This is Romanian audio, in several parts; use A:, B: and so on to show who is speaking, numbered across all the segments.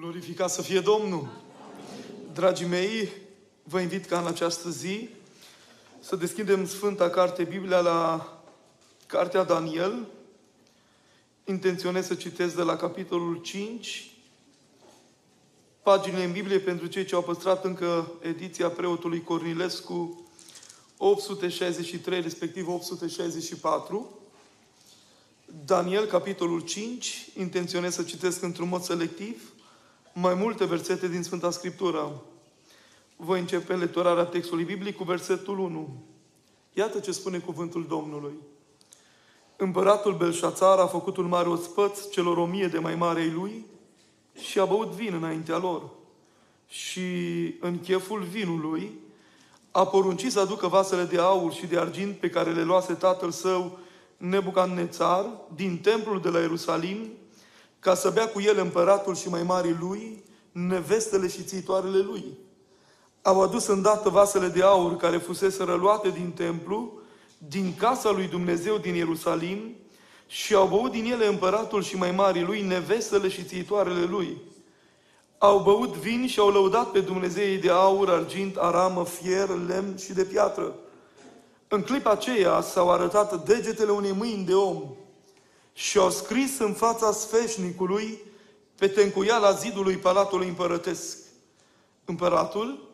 A: Glorificat să fie Domnul! Dragii mei, vă invit ca în această zi să deschidem Sfânta Carte Biblia la Cartea Daniel. Intenționez să citesc de la capitolul 5, paginile în Biblie pentru cei ce au păstrat încă ediția preotului Cornilescu 863, respectiv 864. Daniel, capitolul 5, intenționez să citesc într-un mod selectiv mai multe versete din Sfânta Scriptură. Voi începe lecturarea textului biblic cu versetul 1. Iată ce spune cuvântul Domnului. Împăratul Belșațar a făcut un mare ospăț celor o mie de mai marei lui și a băut vin înaintea lor. Și în cheful vinului a poruncit să aducă vasele de aur și de argint pe care le luase tatăl său Nebucadnețar din templul de la Ierusalim, ca să bea cu el împăratul și mai mari lui, nevestele și țitoarele lui. Au adus îndată vasele de aur care fusese răluate din templu, din casa lui Dumnezeu din Ierusalim, și au băut din ele împăratul și mai mari lui, nevestele și țitoarele lui. Au băut vin și au lăudat pe Dumnezeii de aur, argint, aramă, fier, lemn și de piatră. În clipa aceea s-au arătat degetele unei mâini de om și au scris în fața sfeșnicului pe tencuiala zidului palatului împărătesc. Împăratul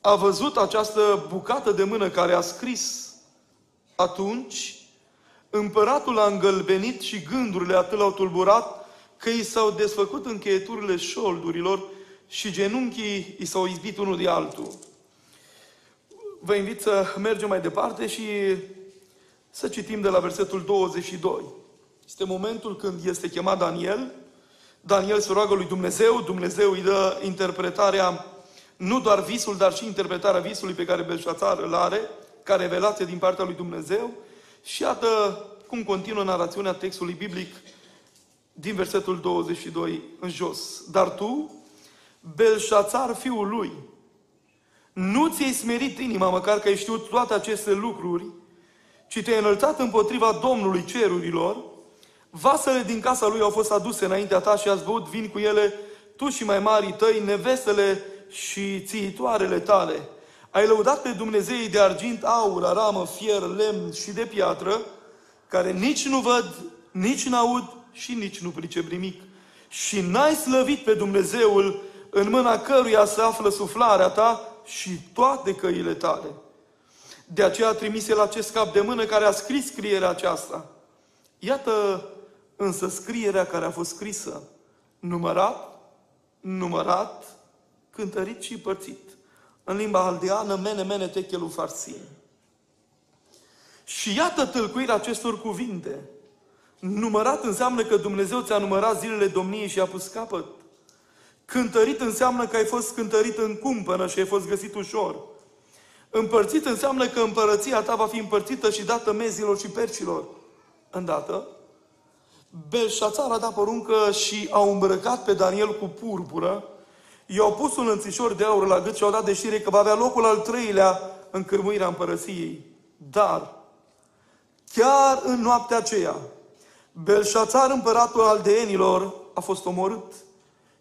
A: a văzut această bucată de mână care a scris. Atunci, împăratul a îngălbenit și gândurile atât l-au tulburat că i s-au desfăcut încheieturile șoldurilor și genunchii i s-au izbit unul de altul vă invit să mergem mai departe și să citim de la versetul 22. Este momentul când este chemat Daniel. Daniel se roagă lui Dumnezeu, Dumnezeu îi dă interpretarea, nu doar visul, dar și interpretarea visului pe care Belșațar îl are, ca revelație din partea lui Dumnezeu. Și iată cum continuă narațiunea textului biblic din versetul 22 în jos. Dar tu, Belșațar, fiul lui, nu ți-ai smerit inima, măcar că ai știut toate aceste lucruri, ci te-ai înălțat împotriva Domnului cerurilor, vasele din casa lui au fost aduse înaintea ta și ați băut vin cu ele, tu și mai mari tăi, nevestele și țiitoarele tale. Ai lăudat pe Dumnezeii de argint, aur, aramă, fier, lemn și de piatră, care nici nu văd, nici n-aud și nici nu pricep nimic. Și n-ai slăvit pe Dumnezeul în mâna căruia se află suflarea ta și toate căile tale. De aceea a trimis el acest cap de mână care a scris scrierea aceasta. Iată însă scrierea care a fost scrisă. Numărat, numărat, cântărit și părțit. În limba aldeană, mene, mene, techelu farsin. Și iată tâlcuirea acestor cuvinte. Numărat înseamnă că Dumnezeu ți-a numărat zilele domniei și a pus capăt. Cântărit înseamnă că ai fost cântărit în cumpănă și ai fost găsit ușor. Împărțit înseamnă că împărăția ta va fi împărțită și dată mezilor și percilor. Îndată, Belșațar a dat poruncă și a îmbrăcat pe Daniel cu purpură, i-au pus un înțișor de aur la gât și au dat de știre că va avea locul al treilea în cârmuirea împărăției. Dar, chiar în noaptea aceea, Belșațar, împăratul aldeenilor, a fost omorât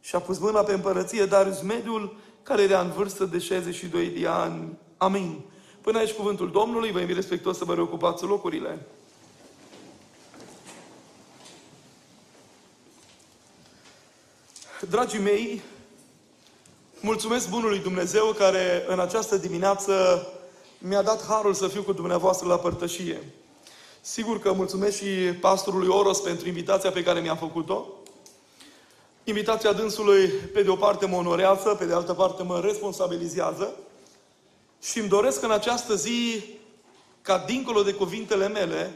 A: și a pus mâna pe împărăție Darius Mediul, care era în vârstă de 62 de ani. Amin. Până aici cuvântul Domnului, vă invit respectuos să vă reocupați locurile. Dragii mei, mulțumesc Bunului Dumnezeu care în această dimineață mi-a dat harul să fiu cu dumneavoastră la părtășie. Sigur că mulțumesc și pastorului Oros pentru invitația pe care mi-a făcut-o. Invitația dânsului, pe de o parte, mă onorează, pe de altă parte, mă responsabilizează și îmi doresc în această zi ca, dincolo de cuvintele mele,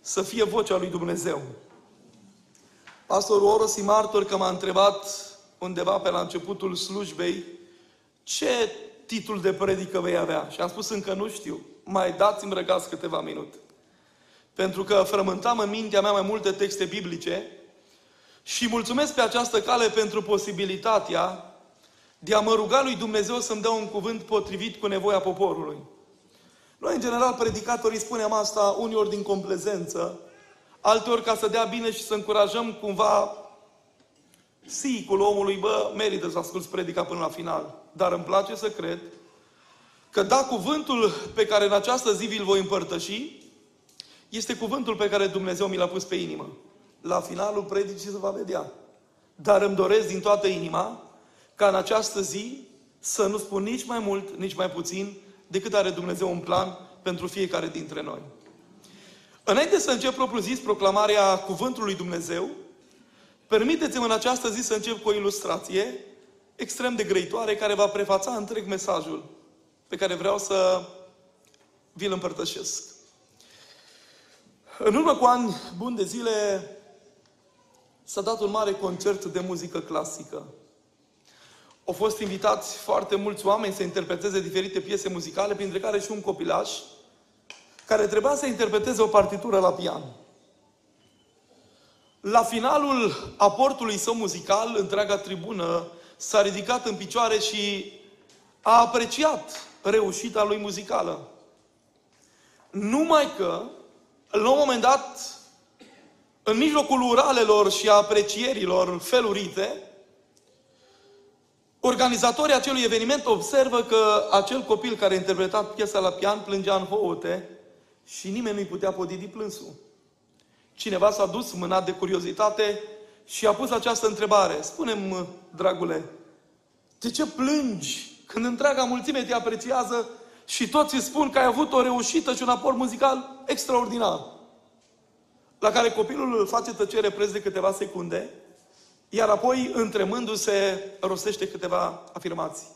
A: să fie vocea lui Dumnezeu. Pastorul Oros martor că m-a întrebat undeva pe la începutul slujbei ce titlul de predică vei avea. Și am spus încă nu știu. Mai dați-mi răgați câteva minute. Pentru că frământam în mintea mea mai multe texte biblice și mulțumesc pe această cale pentru posibilitatea de a mă ruga lui Dumnezeu să-mi dea un cuvânt potrivit cu nevoia poporului. Noi, în general, predicatorii spunem asta uneori din complezență, alteori ca să dea bine și să încurajăm cumva Sicul omului, bă, merită să asculți predica până la final. Dar îmi place să cred că da, cuvântul pe care în această zi vi-l voi împărtăși, este cuvântul pe care Dumnezeu mi l-a pus pe inimă. La finalul predicii se va vedea. Dar îmi doresc din toată inima ca în această zi să nu spun nici mai mult, nici mai puțin decât are Dumnezeu un plan pentru fiecare dintre noi. Înainte să încep propriu zis proclamarea cuvântului Dumnezeu, permiteți-mi în această zi să încep cu o ilustrație extrem de grăitoare care va prefața întreg mesajul pe care vreau să vi-l împărtășesc. În urmă cu ani buni de zile s-a dat un mare concert de muzică clasică. Au fost invitați foarte mulți oameni să interpreteze diferite piese muzicale, printre care și un copilaș, care trebuia să interpreteze o partitură la pian. La finalul aportului său muzical, întreaga tribună s-a ridicat în picioare și a apreciat reușita lui muzicală. Numai că, la un moment dat, în mijlocul uralelor și a aprecierilor felurite, organizatorii acelui eveniment observă că acel copil care a interpretat piesa la pian plângea în houte și nimeni nu-i putea podidi plânsul. Cineva s-a dus mânat de curiozitate și a pus această întrebare. Spune-mi, dragule, de ce plângi când întreaga mulțime te apreciază și toți îți spun că ai avut o reușită și un aport muzical extraordinar? La care copilul îl face tăcere preț de câteva secunde, iar apoi, întremându-se, rostește câteva afirmații.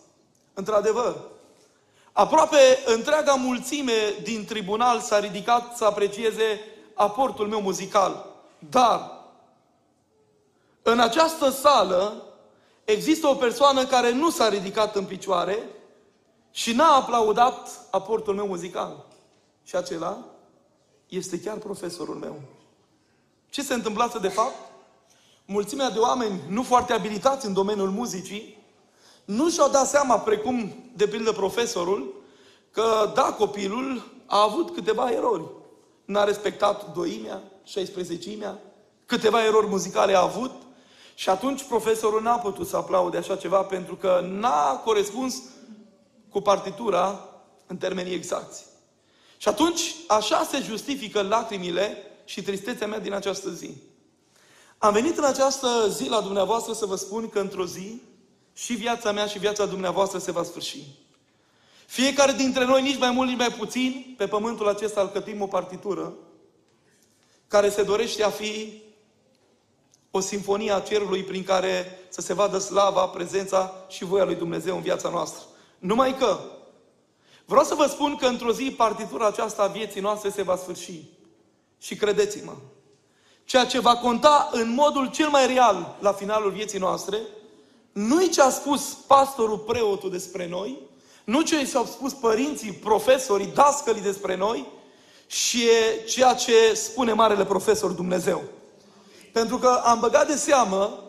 A: Într-adevăr, aproape întreaga mulțime din tribunal s-a ridicat să aprecieze aportul meu muzical. Dar, în această sală, există o persoană care nu s-a ridicat în picioare și n-a aplaudat aportul meu muzical. Și acela este chiar profesorul meu. Ce se întâmplase de fapt? Mulțimea de oameni nu foarte abilitați în domeniul muzicii nu și-au dat seama, precum de pildă profesorul, că da, copilul a avut câteva erori. N-a respectat doimea, 16-imea, câteva erori muzicale a avut, și atunci profesorul n-a putut să aplaude așa ceva pentru că n-a corespuns cu partitura în termenii exacti. Și atunci așa se justifică lacrimile și tristețea mea din această zi. Am venit în această zi la dumneavoastră să vă spun că într-o zi și viața mea și viața dumneavoastră se va sfârși. Fiecare dintre noi, nici mai mult, nici mai puțin, pe pământul acesta alcătim o partitură care se dorește a fi o sinfonie a cerului prin care să se vadă slava, prezența și voia lui Dumnezeu în viața noastră. Numai că vreau să vă spun că într-o zi partitura aceasta a vieții noastre se va sfârși. Și credeți-mă, ceea ce va conta în modul cel mai real la finalul vieții noastre, nu-i ce a spus pastorul, preotul despre noi, nu ce i-au spus părinții, profesorii, dascălii despre noi, și e ceea ce spune Marele Profesor Dumnezeu. Pentru că am băgat de seamă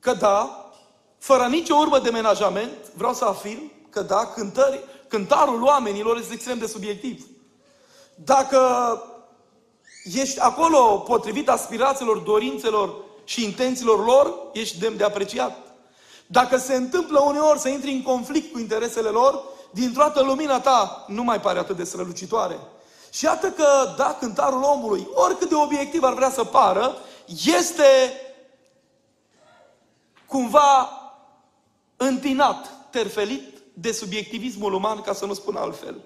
A: că da, fără nicio urmă de menajament, vreau să afirm că da, cântări, cântarul oamenilor este extrem de subiectiv. Dacă ești acolo potrivit aspirațiilor, dorințelor și intențiilor lor, ești demn de apreciat. Dacă se întâmplă uneori să intri în conflict cu interesele lor, din toată lumina ta nu mai pare atât de strălucitoare. Și iată că, da, cântarul omului, oricât de obiectiv ar vrea să pară, este cumva întinat, terfelit de subiectivismul uman, ca să nu spun altfel.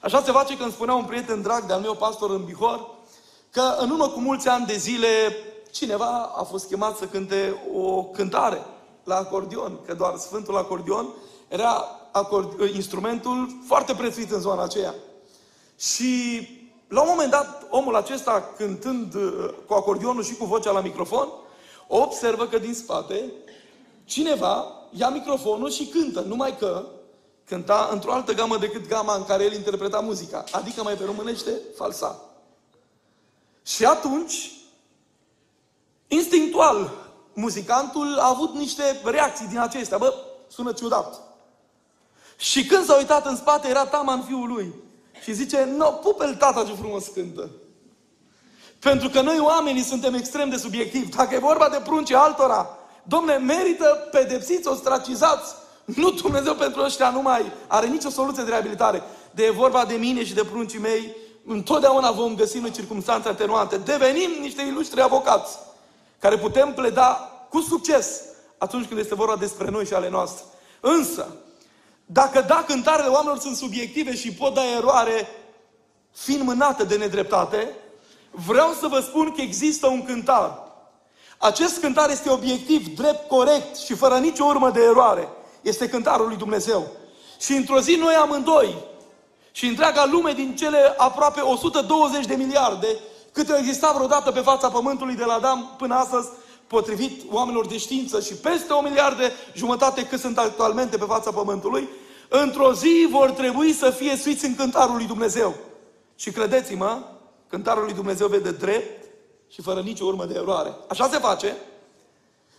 A: Așa se face când spunea un prieten drag de-al meu, pastor în Bihor, că în urmă cu mulți ani de zile cineva a fost chemat să cânte o cântare la acordion, că doar Sfântul Acordion era acord, instrumentul foarte prețuit în zona aceea. Și la un moment dat, omul acesta, cântând uh, cu acordionul și cu vocea la microfon, observă că din spate cineva ia microfonul și cântă, numai că cânta într-o altă gamă decât gama în care el interpreta muzica, adică mai pe românește, falsa. Și atunci, instinctual, muzicantul a avut niște reacții din acestea. Bă, sună ciudat. Și când s-a uitat în spate, era taman fiul lui. Și zice, no, pupel tata ce frumos cântă. Pentru că noi oamenii suntem extrem de subiectivi. Dacă e vorba de prunce altora, Domne, merită pedepsiți, ostracizați. Nu Dumnezeu pentru ăștia nu mai are nicio soluție de reabilitare. De e vorba de mine și de pruncii mei, întotdeauna vom găsi în circunstanțe atenuante. Devenim niște ilustri avocați care putem pleda cu succes atunci când este vorba despre noi și ale noastre. Însă, dacă da, cântarele oamenilor sunt subiective și pot da eroare fiind mânate de nedreptate, vreau să vă spun că există un cântar. Acest cântar este obiectiv, drept, corect și fără nicio urmă de eroare. Este cântarul lui Dumnezeu. Și într-o zi noi amândoi și întreaga lume din cele aproape 120 de miliarde câte au existat vreodată pe fața Pământului de la Adam până astăzi, potrivit oamenilor de știință și peste o miliarde jumătate cât sunt actualmente pe fața Pământului, într-o zi vor trebui să fie suiți în cântarul lui Dumnezeu. Și credeți-mă, cântarul lui Dumnezeu vede drept și fără nicio urmă de eroare. Așa se face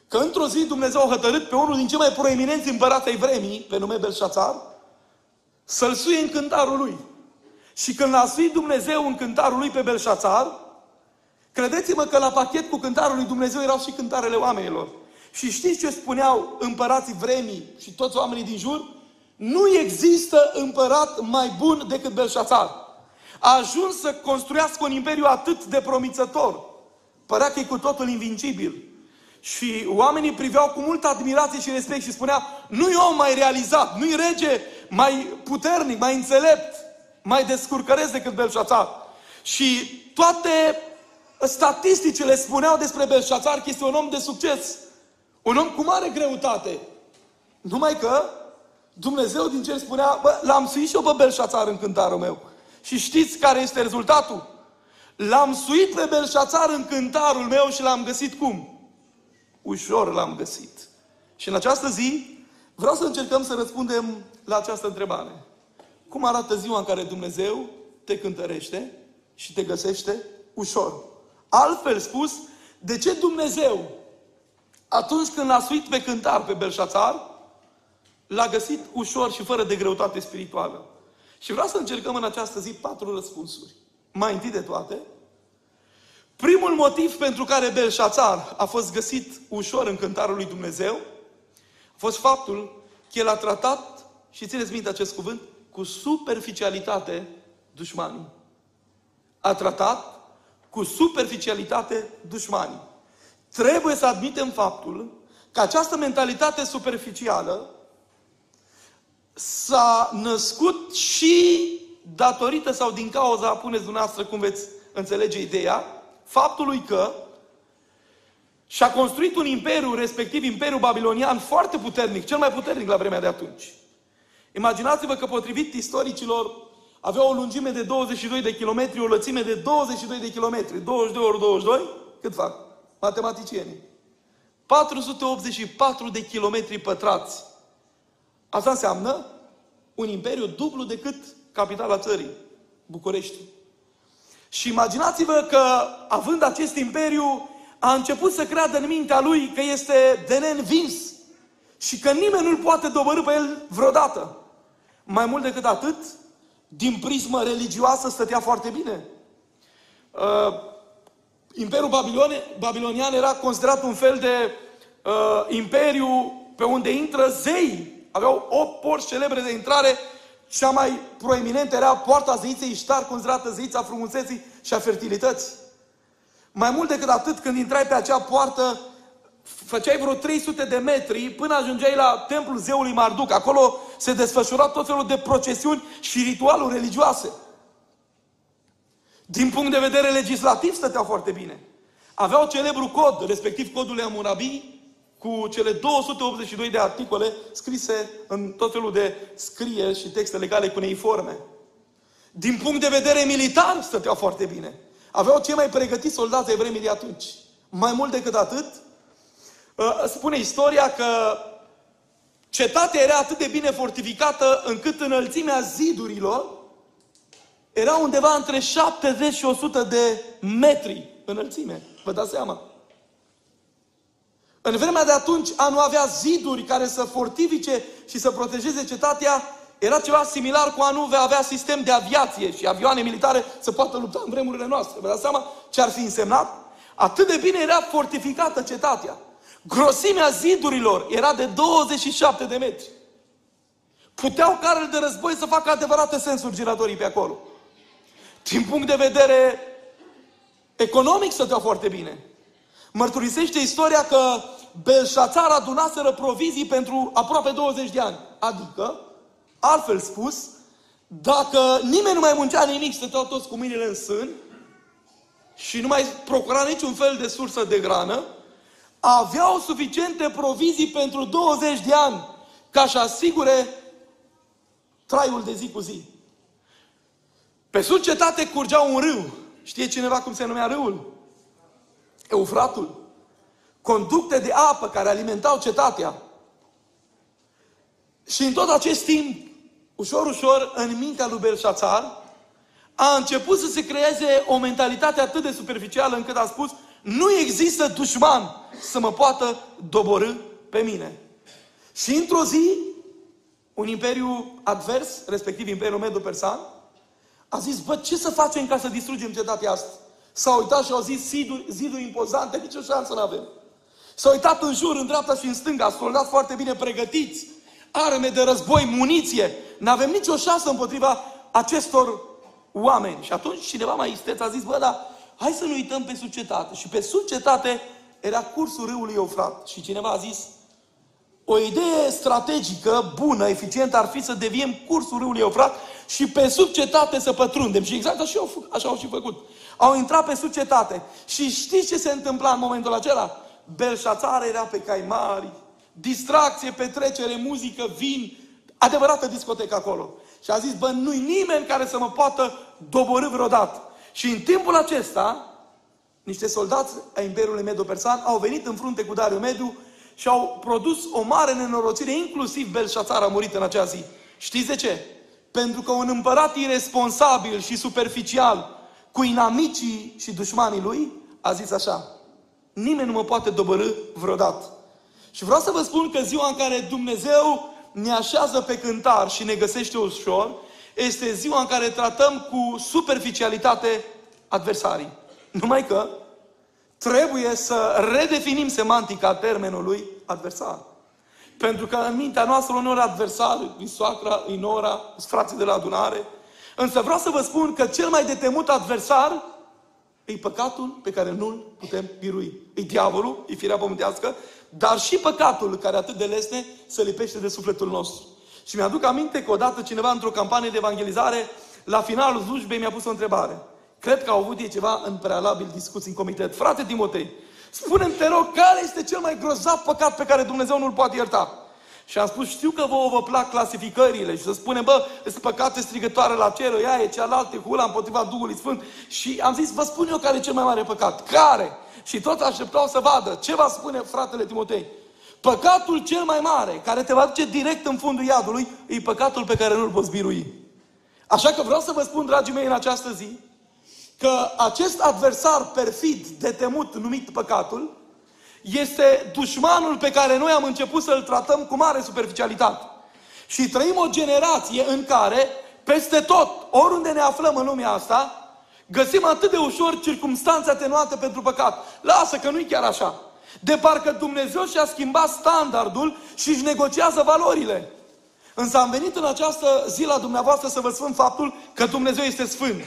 A: că într-o zi Dumnezeu a hotărât pe unul din cei mai proeminenți împărați ai vremii, pe nume Belșațar, să-l suie în cântarul lui. Și când l-a suit Dumnezeu în cântarul lui pe Belșațar, credeți-mă că la pachet cu cântarul lui Dumnezeu erau și cântarele oamenilor. Și știți ce spuneau împărații vremii și toți oamenii din jur? Nu există împărat mai bun decât Belșațar. A ajuns să construiască un imperiu atât de promițător. Părea că e cu totul invincibil. Și oamenii priveau cu multă admirație și respect și spunea, nu e om mai realizat, nu e rege mai puternic, mai înțelept, mai descurcăreț decât Belșațar. Și toate statisticile spuneau despre Belșațar că este un om de succes. Un om cu mare greutate. Numai că Dumnezeu din cer spunea, bă, l-am suit și eu pe Belșațar în cântarul meu. Și știți care este rezultatul? L-am suit pe Belșațar în cântarul meu și l-am găsit cum? Ușor l-am găsit. Și în această zi vreau să încercăm să răspundem la această întrebare. Cum arată ziua în care Dumnezeu te cântărește și te găsește ușor? Altfel spus, de ce Dumnezeu, atunci când l-a suit pe cântar pe Belșațar, l-a găsit ușor și fără de greutate spirituală? Și vreau să încercăm în această zi patru răspunsuri. Mai întâi de toate, primul motiv pentru care Belșațar a fost găsit ușor în cântarul lui Dumnezeu a fost faptul că el a tratat, și țineți minte acest cuvânt, cu superficialitate dușmanii. A tratat cu superficialitate dușmanii. Trebuie să admitem faptul că această mentalitate superficială s-a născut și datorită sau din cauza, puneți dumneavoastră cum veți înțelege ideea, faptului că și-a construit un imperiu, respectiv Imperiul Babilonian, foarte puternic, cel mai puternic la vremea de atunci. Imaginați-vă că potrivit istoricilor avea o lungime de 22 de kilometri, o lățime de 22 de kilometri. 22 ori 22, cât fac? Matematicienii. 484 de kilometri pătrați. Asta înseamnă un imperiu dublu decât capitala țării, București. Și imaginați-vă că, având acest imperiu, a început să creadă în mintea lui că este de neînvins și că nimeni nu-l poate dobărâ pe el vreodată. Mai mult decât atât, din prismă religioasă stătea foarte bine. Uh, Imperiul Babilone, Babilonian era considerat un fel de uh, imperiu pe unde intră zei. Aveau opt porți celebre de intrare. Cea mai proeminentă era poarta zeiței Iștar, considerată zeița frumuseții și a fertilității. Mai mult decât atât, când intrai pe acea poartă, făceai vreo 300 de metri până ajungeai la templul zeului Marduk. Acolo se desfășura tot felul de procesiuni și ritualuri religioase. Din punct de vedere legislativ stăteau foarte bine. Aveau celebru cod, respectiv codul Amurabi, cu cele 282 de articole scrise în tot felul de scrieri și texte legale cuneiforme. Din punct de vedere militar stăteau foarte bine. Aveau cei mai pregătiți soldați ai vremii de atunci. Mai mult decât atât, ă, spune istoria că cetatea era atât de bine fortificată încât înălțimea zidurilor era undeva între 70 și 100 de metri înălțime. Vă dați seama? În vremea de atunci, a nu avea ziduri care să fortifice și să protejeze cetatea, era ceva similar cu a nu avea sistem de aviație și avioane militare să poată lupta în vremurile noastre. Vă dați seama ce ar fi însemnat? Atât de bine era fortificată cetatea. Grosimea zidurilor era de 27 de metri. Puteau carele de război să facă adevărate sensuri giratorii pe acolo. Din punct de vedere economic stăteau foarte bine. Mărturisește istoria că Belșațar adunaseră provizii pentru aproape 20 de ani. Adică, altfel spus, dacă nimeni nu mai muncea nimic, stăteau toți cu mâinile în sân și nu mai procura niciun fel de sursă de grană, aveau suficiente provizii pentru 20 de ani ca să asigure traiul de zi cu zi. Pe sub cetate curgea un râu. Știe cineva cum se numea râul? Eufratul. Conducte de apă care alimentau cetatea. Și în tot acest timp, ușor, ușor, în mintea lui Belșațar, a început să se creeze o mentalitate atât de superficială încât a spus nu există dușman să mă poată doborâ pe mine. Și într-o zi, un imperiu advers, respectiv Imperiul Medo-Persan, a zis, bă, ce să facem ca să distrugem cetatea asta? S-au uitat și au zis, ziduri, ziduri impozante, nicio șansă nu avem. S-au uitat în jur, în dreapta și în stânga, soldați foarte bine pregătiți, arme de război, muniție. Nu avem nicio șansă împotriva acestor oameni. Și atunci cineva mai isteț a zis, bă, dar hai să nu uităm pe sucetate. Și pe sucetate era cursul râului Eufrat. Și cineva a zis, o idee strategică, bună, eficientă, ar fi să deviem cursul râului Eufrat și pe sub cetate să pătrundem. Și exact așa au, așa au și făcut. Au intrat pe sub cetate. Și știți ce se întâmpla în momentul acela? Belșațar era pe cai mari, distracție, petrecere, muzică, vin, adevărată discotecă acolo. Și a zis, bă, nu-i nimeni care să mă poată doborâ vreodată. Și în timpul acesta, niște soldați ai Imperiului Medo-Persan au venit în frunte cu Dariu Mediu și au produs o mare nenorocire, inclusiv Belșațar a murit în acea zi. Știți de ce? Pentru că un împărat irresponsabil și superficial cu inamicii și dușmanii lui a zis așa, nimeni nu mă poate dobărâ vreodată. Și vreau să vă spun că ziua în care Dumnezeu ne așează pe cântar și ne găsește ușor, este ziua în care tratăm cu superficialitate adversarii. Numai că trebuie să redefinim semantica termenului adversar. Pentru că în mintea noastră uneori adversar, e soacra, e nora, frații de la adunare. Însă vreau să vă spun că cel mai detemut adversar e păcatul pe care nu-l putem birui. E diavolul, e firea pământească, dar și păcatul care atât de lesne se lipește de sufletul nostru. Și mi-aduc aminte că odată cineva într-o campanie de evangelizare, la finalul slujbei mi-a pus o întrebare. Cred că au avut ei ceva în prealabil discuții în comitet. Frate Timotei, spune-mi, te rog, care este cel mai grozav păcat pe care Dumnezeu nu-l poate ierta? Și am spus, știu că vouă vă plac clasificările și să spunem, bă, sunt păcate strigătoare la cer, ea e cealaltă, hula împotriva Duhului Sfânt. Și am zis, vă spun eu care e cel mai mare păcat. Care? Și tot așteptau să vadă ce va spune fratele Timotei. Păcatul cel mai mare, care te va duce direct în fundul iadului, e păcatul pe care nu-l poți birui. Așa că vreau să vă spun, dragii mei, în această zi, că acest adversar perfid de temut numit păcatul, este dușmanul pe care noi am început să-l tratăm cu mare superficialitate. Și trăim o generație în care, peste tot, oriunde ne aflăm în lumea asta, găsim atât de ușor circumstanțe atenuate pentru păcat. Lasă că nu-i chiar așa. De parcă Dumnezeu și-a schimbat standardul și își negociază valorile. Însă am venit în această zi la dumneavoastră să vă spun faptul că Dumnezeu este sfânt.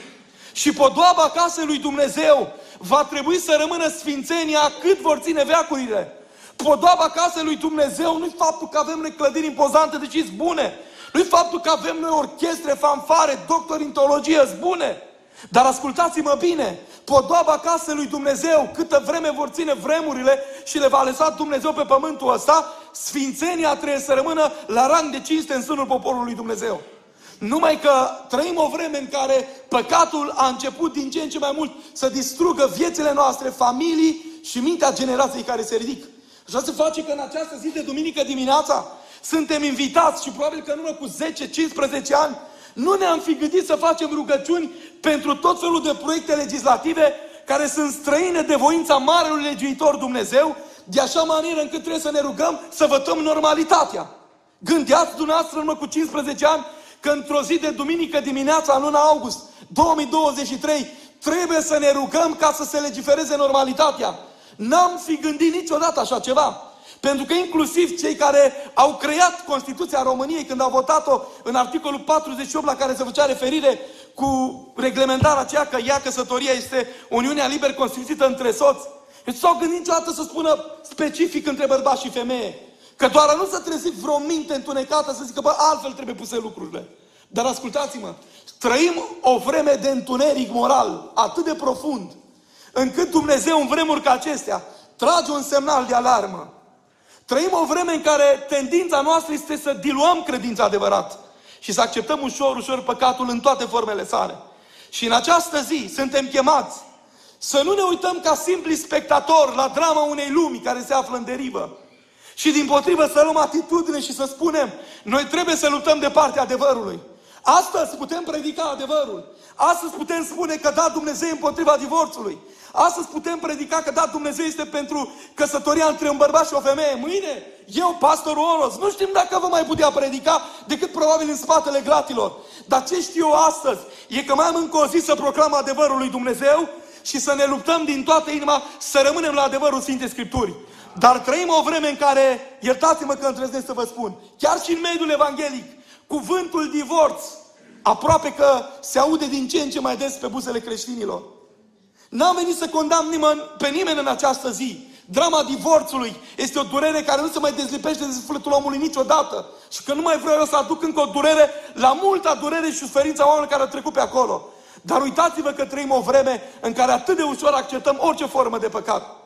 A: Și podoaba casei lui Dumnezeu va trebui să rămână sfințenia cât vor ține veacurile. Podoaba casei lui Dumnezeu nu-i faptul că avem noi clădiri impozante, deci bune. Nu-i faptul că avem noi orchestre, fanfare, doctori în teologie, bune. Dar ascultați-mă bine, podoaba casei lui Dumnezeu, câtă vreme vor ține vremurile și le va lăsa Dumnezeu pe pământul ăsta, sfințenia trebuie să rămână la rang de cinste în sânul poporului Dumnezeu. Numai că trăim o vreme în care păcatul a început din ce în ce mai mult să distrugă viețile noastre, familii și mintea generației care se ridică. Așa se face că în această zi de duminică dimineața suntem invitați și probabil că în urmă cu 10-15 ani nu ne-am fi gândit să facem rugăciuni pentru tot felul de proiecte legislative care sunt străine de voința Marelui Legiuitor Dumnezeu, de așa manieră încât trebuie să ne rugăm să vătăm normalitatea. Gândeați dumneavoastră în urmă cu 15 ani că într-o zi de duminică dimineața, în luna august 2023, trebuie să ne rugăm ca să se legifereze normalitatea. N-am fi gândit niciodată așa ceva. Pentru că inclusiv cei care au creat Constituția României când au votat-o în articolul 48 la care se făcea referire cu reglementarea aceea că ea căsătoria este Uniunea liber constituită între soți. Deci s-au gândit niciodată să spună specific între bărbați și femeie. Că doar nu să trezi vreo minte întunecată să zică, bă, altfel trebuie puse lucrurile. Dar ascultați-mă, trăim o vreme de întuneric moral atât de profund, încât Dumnezeu în vremuri ca acestea trage un semnal de alarmă. Trăim o vreme în care tendința noastră este să diluăm credința adevărată și să acceptăm ușor, ușor păcatul în toate formele sale. Și în această zi suntem chemați să nu ne uităm ca simpli spectatori la drama unei lumi care se află în derivă. Și din potrivă să luăm atitudine și să spunem, noi trebuie să luptăm de partea adevărului. Astăzi putem predica adevărul. Astăzi putem spune că da, Dumnezeu împotriva divorțului. Astăzi putem predica că da, Dumnezeu este pentru căsătoria între un bărbat și o femeie. Mâine, eu, pastorul Oros, nu știm dacă vă mai putea predica decât probabil în spatele gratilor. Dar ce știu eu astăzi e că mai am încă o zi să proclam adevărul lui Dumnezeu și să ne luptăm din toată inima să rămânem la adevărul Sfintei Scripturii. Dar trăim o vreme în care, iertați-mă că îndrăznesc să vă spun, chiar și în mediul evanghelic, cuvântul divorț aproape că se aude din ce în ce mai des pe buzele creștinilor. N-am venit să condamn nimeni, pe nimeni în această zi. Drama divorțului este o durere care nu se mai dezlipește de sufletul omului niciodată. Și că nu mai vreau eu să aduc încă o durere la multa durere și suferința oamenilor care au trecut pe acolo. Dar uitați-vă că trăim o vreme în care atât de ușor acceptăm orice formă de păcat.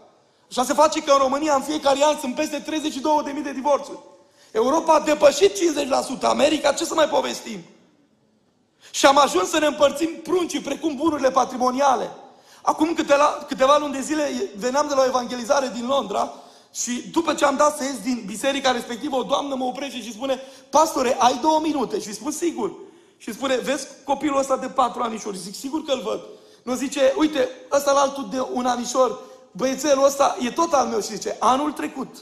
A: Așa se face că în România în fiecare an sunt peste 32.000 de divorțuri. Europa a depășit 50%. America, ce să mai povestim? Și am ajuns să ne împărțim pruncii precum bunurile patrimoniale. Acum câteva, câteva luni de zile veneam de la o evangelizare din Londra și după ce am dat să ies din biserica respectivă, o doamnă mă oprește și spune, pastore, ai două minute? Și spun, sigur. Și spune, vezi copilul ăsta de patru anișori? Zic, sigur că îl văd. Nu zice, uite, ăsta la altul de un anișor, băiețelul ăsta e tot al meu. Și zice, anul trecut,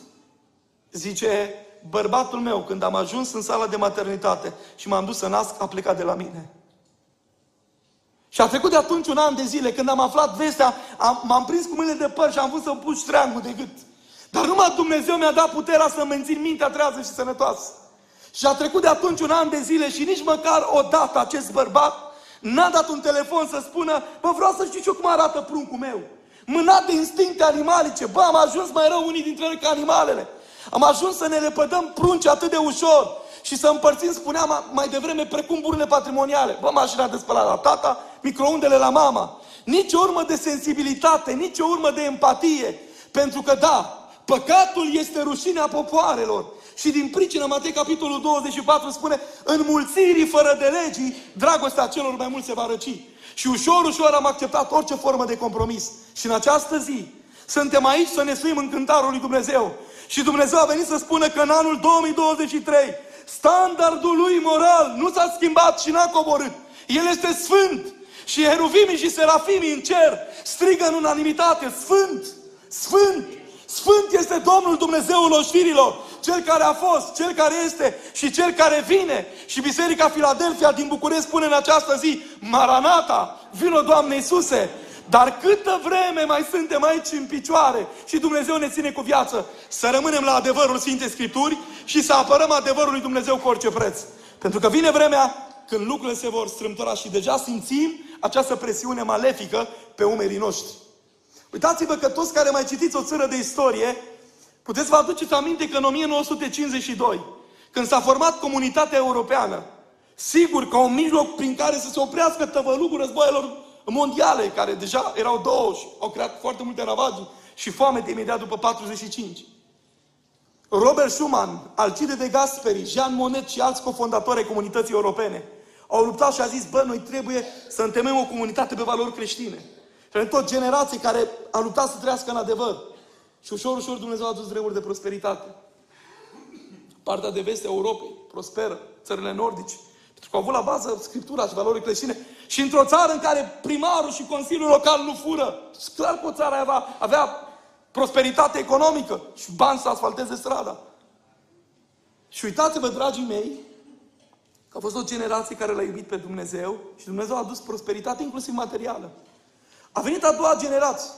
A: zice, bărbatul meu, când am ajuns în sala de maternitate și m-am dus să nasc, a plecat de la mine. Și a trecut de atunci un an de zile, când am aflat vestea, am, m-am prins cu mâinile de păr și am vrut să-mi pun ștreangul de gât. Dar numai Dumnezeu mi-a dat puterea să mențin mintea trează și sănătoasă. Și a trecut de atunci un an de zile și nici măcar o dată acest bărbat n-a dat un telefon să spună, bă, vreau să știu și eu cum arată pruncul meu. Mânat de instincte animalice. Bă, am ajuns mai rău unii dintre noi ca animalele. Am ajuns să ne lepădăm prunci atât de ușor și să împărțim, spuneam mai devreme, precum burile patrimoniale. Bă, mașina de spălat la tata, microundele la mama. Nici o urmă de sensibilitate, nici o urmă de empatie. Pentru că, da, păcatul este rușinea popoarelor. Și din pricină, Matei capitolul 24 spune, în mulțirii fără de legii, dragostea celor mai mulți se va răci. Și ușor, ușor am acceptat orice formă de compromis. Și în această zi, suntem aici să ne suim în cântarul lui Dumnezeu. Și Dumnezeu a venit să spună că în anul 2023 standardul lui moral nu s-a schimbat și n-a coborât. El este sfânt. Și heruvimii și serafimii în cer strigă în unanimitate, Sfânt! Sfânt! Sfânt este Domnul Dumnezeul oștirilor, Cel care a fost, Cel care este și Cel care vine. Și Biserica Filadelfia din București spune în această zi, Maranata, vino Doamne Iisuse, dar câtă vreme mai suntem aici în picioare și Dumnezeu ne ține cu viață, să rămânem la adevărul Sfintei Scripturi și să apărăm adevărul lui Dumnezeu cu orice preț. Pentru că vine vremea când lucrurile se vor strâmtora și deja simțim această presiune malefică pe umerii noștri. Uitați-vă că toți care mai citiți o țără de istorie, puteți vă aduceți aminte că în 1952, când s-a format comunitatea europeană, sigur că un mijloc prin care să se oprească tăvălugul războaielor mondiale, care deja erau două și au creat foarte multe ravagii și foame de imediat după 45. Robert Schuman, Alcide de Gasperi, Jean Monnet și alți cofondatori ai comunității europene au luptat și a zis, bă, noi trebuie să întemeiem o comunitate pe valori creștine. Și tot generații care au luptat să trăiască în adevăr. Și ușor, ușor Dumnezeu a adus vremuri de prosperitate. Partea de vest a Europei prosperă, țările nordice, pentru că au avut la bază Scriptura și valorile creștine. Și într-o țară în care primarul și Consiliul Local nu fură, clar că o țară avea, avea prosperitate economică și bani să asfalteze strada. Și uitați-vă, dragii mei, că a fost o generație care l-a iubit pe Dumnezeu și Dumnezeu a adus prosperitate inclusiv materială. A venit a doua generație.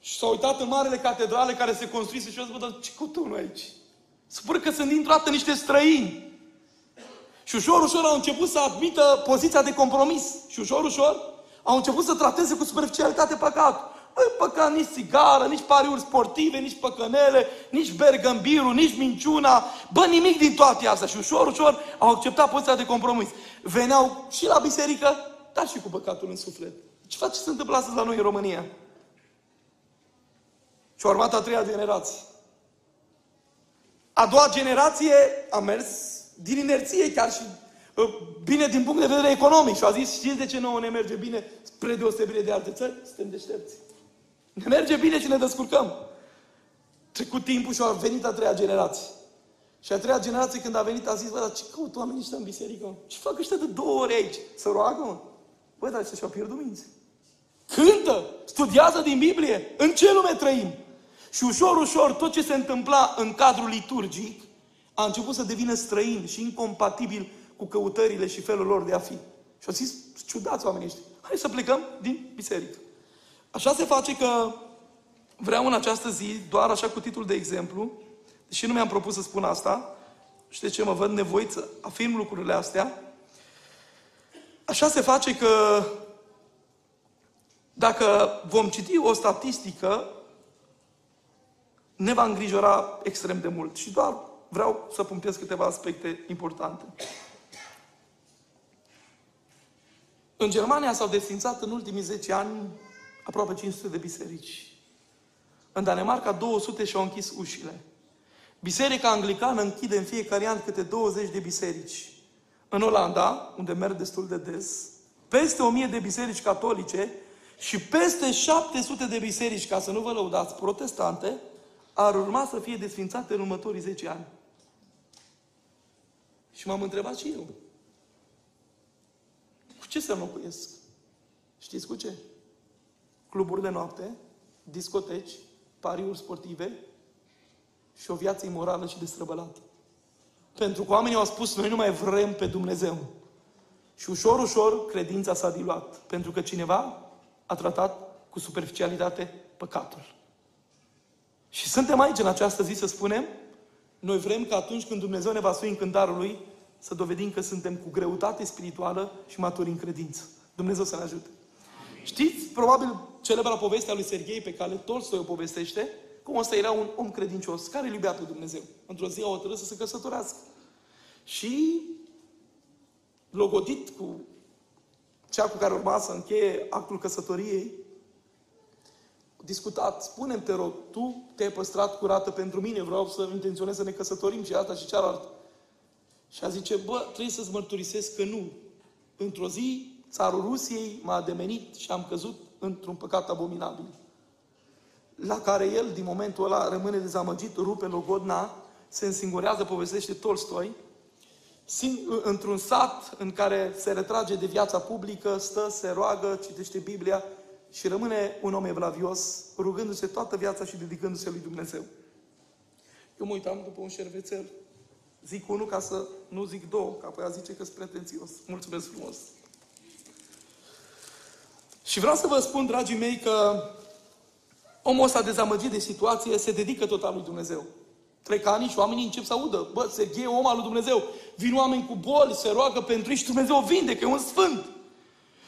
A: Și s-a uitat în marele catedrale care se construise și a zis, bă, dar ce căutăm noi aici? Spune că sunt dintr-o dată niște străini. Și ușor, ușor au început să admită poziția de compromis. Și ușor, ușor au început să trateze cu superficialitate păcatul. Nu păcat nici țigară, nici pariuri sportive, nici păcănele, nici bergambirul, nici minciuna. Bă, nimic din toate astea. Și ușor, ușor au acceptat poziția de compromis. Veneau și la biserică, dar și cu păcatul în suflet. Ce face ce se întâmplă astăzi la noi în România? Și a urmat a treia generație. A doua generație a mers din inerție chiar și ă, bine din punct de vedere economic și a zis, știți de ce nouă ne merge bine spre deosebire de alte țări? Suntem deștepți. Ne merge bine și ne descurcăm. Trecut timpul și a venit a treia generație. Și a treia generație când a venit a zis, bă, dar ce caut oamenii ăștia în biserică? Ce fac ăștia de două ori aici? Să roagă, mă? Băi, dar ăștia și-au pierdut minți. Cântă, studiază din Biblie. În ce lume trăim? Și ușor, ușor, tot ce se întâmpla în cadrul liturgic a început să devină străin și incompatibil cu căutările și felul lor de a fi. Și au zis, ciudați oamenii ăștia, hai să plecăm din biserică. Așa se face că vreau în această zi, doar așa cu titlul de exemplu, deși nu mi-am propus să spun asta, și de ce mă văd nevoit să afirm lucrurile astea, așa se face că dacă vom citi o statistică, ne va îngrijora extrem de mult. Și doar vreau să punctez câteva aspecte importante. În Germania s-au desfințat în ultimii 10 ani aproape 500 de biserici. În Danemarca 200 și-au închis ușile. Biserica anglicană închide în fiecare an câte 20 de biserici. În Olanda, unde merg destul de des, peste 1000 de biserici catolice și peste 700 de biserici, ca să nu vă lăudați, protestante, ar urma să fie desfințate în următorii 10 ani. Și m-am întrebat și eu. Cu ce să înlocuiesc? Știți cu ce? Cluburi de noapte, discoteci, pariuri sportive și o viață imorală și destrăbălată. Pentru că oamenii au spus, noi nu mai vrem pe Dumnezeu. Și ușor, ușor, credința s-a diluat. Pentru că cineva a tratat cu superficialitate păcatul. Și suntem aici în această zi să spunem, noi vrem că atunci când Dumnezeu ne va sui în cântarul Lui, să dovedim că suntem cu greutate spirituală și maturi în credință. Dumnezeu să ne ajute. Știți, probabil, celebra povestea lui Serghei pe care Tolstoi o povestește, cum ăsta era un om credincios care îl iubea pe Dumnezeu. Într-o zi a hotărât să se căsătorească. Și logodit cu cea cu care urma să încheie actul căsătoriei, discutat, spune te rog, tu te-ai păstrat curată pentru mine, vreau să intenționez să ne căsătorim și asta și cealaltă. Și a zice, bă, trebuie să-ți mărturisesc că nu. Într-o zi, țarul Rusiei m-a ademenit și am căzut într-un păcat abominabil. La care el, din momentul ăla, rămâne dezamăgit, rupe logodna, se însingurează, povestește Tolstoi, într-un sat în care se retrage de viața publică, stă, se roagă, citește Biblia și rămâne un om evlavios, rugându-se toată viața și dedicându-se lui Dumnezeu. Eu mă uitam după un șervețel. Zic unul ca să nu zic două, că apoi a zice că sunt pretențios. Mulțumesc frumos! Și vreau să vă spun, dragii mei, că omul ăsta dezamăgit de situație se dedică total lui Dumnezeu. Trec ani și oamenii încep să audă. Bă, Serghei om al lui Dumnezeu. Vin oameni cu boli, se roagă pentru ei și Dumnezeu vindecă, e un sfânt.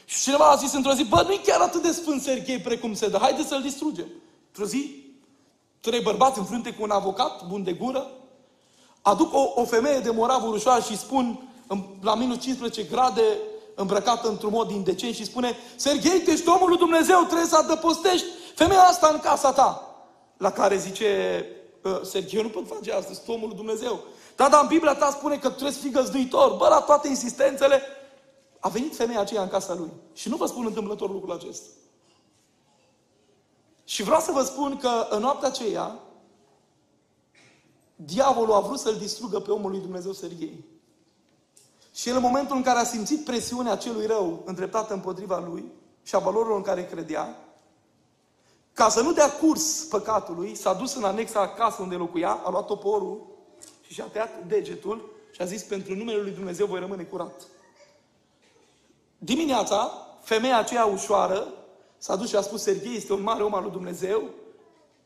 A: Și cineva a zis într-o zi, bă, nu e chiar atât de sfânt Serghei precum se dă, haide să-l distrugem. Într-o zi, trei bărbați în frunte cu un avocat, bun de gură, aduc o, o femeie de moravă ușoară și spun, la minus 15 grade, îmbrăcată într-un mod indecent și spune, Serghei, tu ești omul lui Dumnezeu, trebuie să adăpostești femeia asta în casa ta. La care zice, ă, Serghei, nu pot face asta, sunt omul lui Dumnezeu. Da, dar în Biblia ta spune că trebuie să fii găzduitor. Bă, la toate insistențele, a venit femeia aceea în casa lui. Și nu vă spun întâmplător lucrul acesta. Și vreau să vă spun că în noaptea aceea, diavolul a vrut să-l distrugă pe omul lui Dumnezeu Serghei. Și el în momentul în care a simțit presiunea celui rău îndreptată împotriva lui și a valorilor în care credea, ca să nu dea curs păcatului, s-a dus în anexa acasă unde locuia, a luat toporul și și-a tăiat degetul și a zis, pentru numele lui Dumnezeu voi rămâne curat. Dimineața, femeia aceea ușoară s-a dus și a spus, Serghei este un mare om al lui Dumnezeu,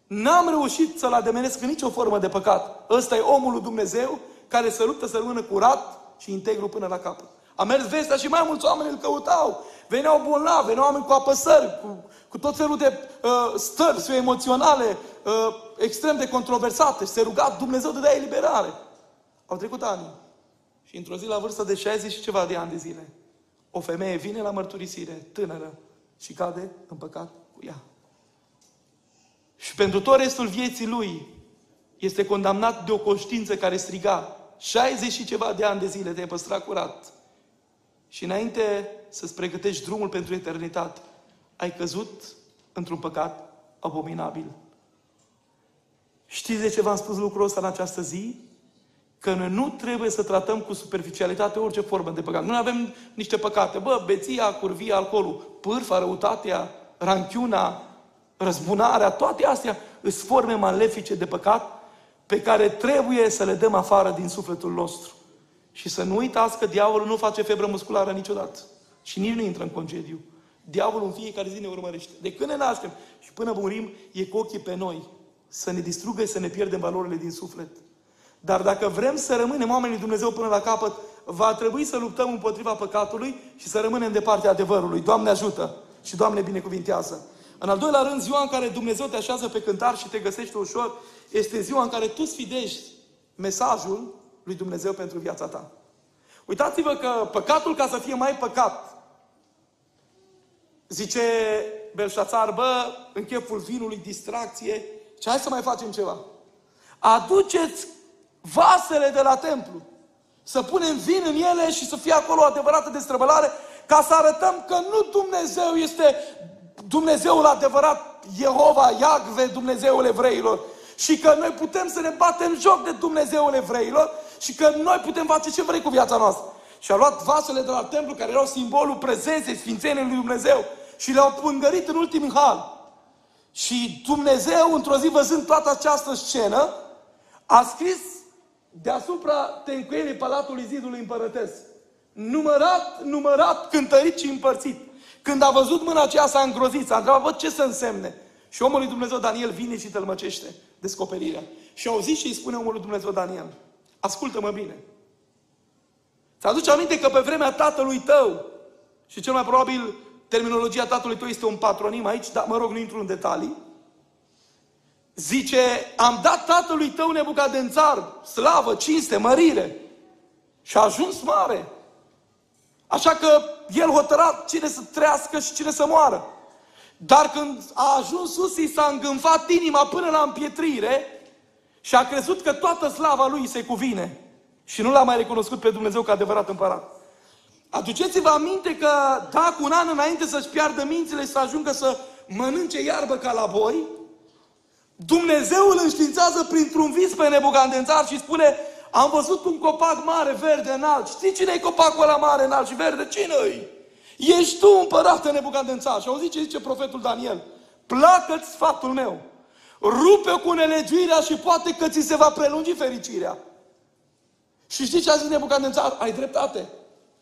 A: N-am reușit să-l ademenesc în nicio formă de păcat. Ăsta e omul lui Dumnezeu care se luptă să rămână curat și integru până la capăt. A mers vestea și mai mulți oameni îl căutau. Veneau bolnavi, veneau oameni cu apăsări, cu, cu tot felul de uh, stări emoționale uh, extrem de controversate. Se ruga Dumnezeu de dea eliberare. Au trecut ani. Și într-o zi, la vârstă de 60 și ceva de ani de zile, o femeie vine la mărturisire, tânără, și cade în păcat cu ea. Și pentru tot restul vieții lui, este condamnat de o conștiință care striga 60 și ceva de ani de zile te-ai păstrat curat. Și înainte să-ți pregătești drumul pentru eternitate, ai căzut într-un păcat abominabil. Știți de ce v-am spus lucrul ăsta în această zi? Că noi nu trebuie să tratăm cu superficialitate orice formă de păcat. Noi avem niște păcate. Bă, beția, curvia, alcoolul, pârfa, răutatea, ranchiuna, răzbunarea, toate astea sunt forme malefice de păcat pe care trebuie să le dăm afară din sufletul nostru. Și să nu uitați că diavolul nu face febră musculară niciodată. Și nici nu intră în concediu. Diavolul în fiecare zi ne urmărește. De când ne naștem și până murim, e cu ochii pe noi. Să ne distrugă și să ne pierdem valorile din suflet. Dar dacă vrem să rămânem oamenii Dumnezeu până la capăt, va trebui să luptăm împotriva păcatului și să rămânem de partea adevărului. Doamne ajută și Doamne binecuvintează. În al doilea rând, ziua în care Dumnezeu te așează pe cântar și te găsește ușor, este ziua în care tu sfidești mesajul lui Dumnezeu pentru viața ta. Uitați-vă că păcatul, ca să fie mai păcat, zice Belșațar, bă, în cheful vinului, distracție, și hai să mai facem ceva. Aduceți vasele de la templu, să punem vin în ele și să fie acolo o adevărată destrăbălare, ca să arătăm că nu Dumnezeu este Dumnezeul adevărat, Jehova, Iagve, Dumnezeul evreilor. Și că noi putem să ne batem joc de Dumnezeul evreilor și că noi putem face ce vrei cu viața noastră. Și a luat vasele de la templu, care erau simbolul prezenței Sfințeniei lui Dumnezeu, și le-au pângărit în ultimul hal. Și Dumnezeu, într-o zi, văzând toată această scenă, a scris deasupra tencuielii Palatului Zidului Împărătesc. Numărat, numărat, cântărit și împărțit. Când a văzut mâna aceea s-a îngrozit, s-a întrebat, văd ce să însemne. Și omul lui Dumnezeu Daniel vine și tălmăcește descoperirea. Și auzi și îi spune omul lui Dumnezeu Daniel, ascultă-mă bine. Ți-aduce aminte că pe vremea tatălui tău, și cel mai probabil terminologia tatălui tău este un patronim aici, dar mă rog, nu intru în detalii, zice, am dat tatălui tău Nebucadențar slavă, cinste, mărire și a ajuns mare. Așa că el hotăra cine să trăiască și cine să moară. Dar când a ajuns sus, i s-a îngânfat inima până la împietrire și a crezut că toată slava lui se cuvine. Și nu l-a mai recunoscut pe Dumnezeu ca adevărat împărat. Aduceți-vă aminte că dacă un an înainte să-și piardă mințile și să ajungă să mănânce iarbă ca la boi, Dumnezeu îl înștiințează printr-un vis pe Nebucandențar și spune am văzut un copac mare, verde, înalt. Știi cine e copacul ăla mare, înalt și verde? Cine-i? Ești tu împărată nebucandențar. Și auzi ce zice profetul Daniel. Placă-ți sfatul meu. Rupe cu nelegiuirea și poate că ți se va prelungi fericirea. Și știți ce a zis Nebucandențar? Ai dreptate.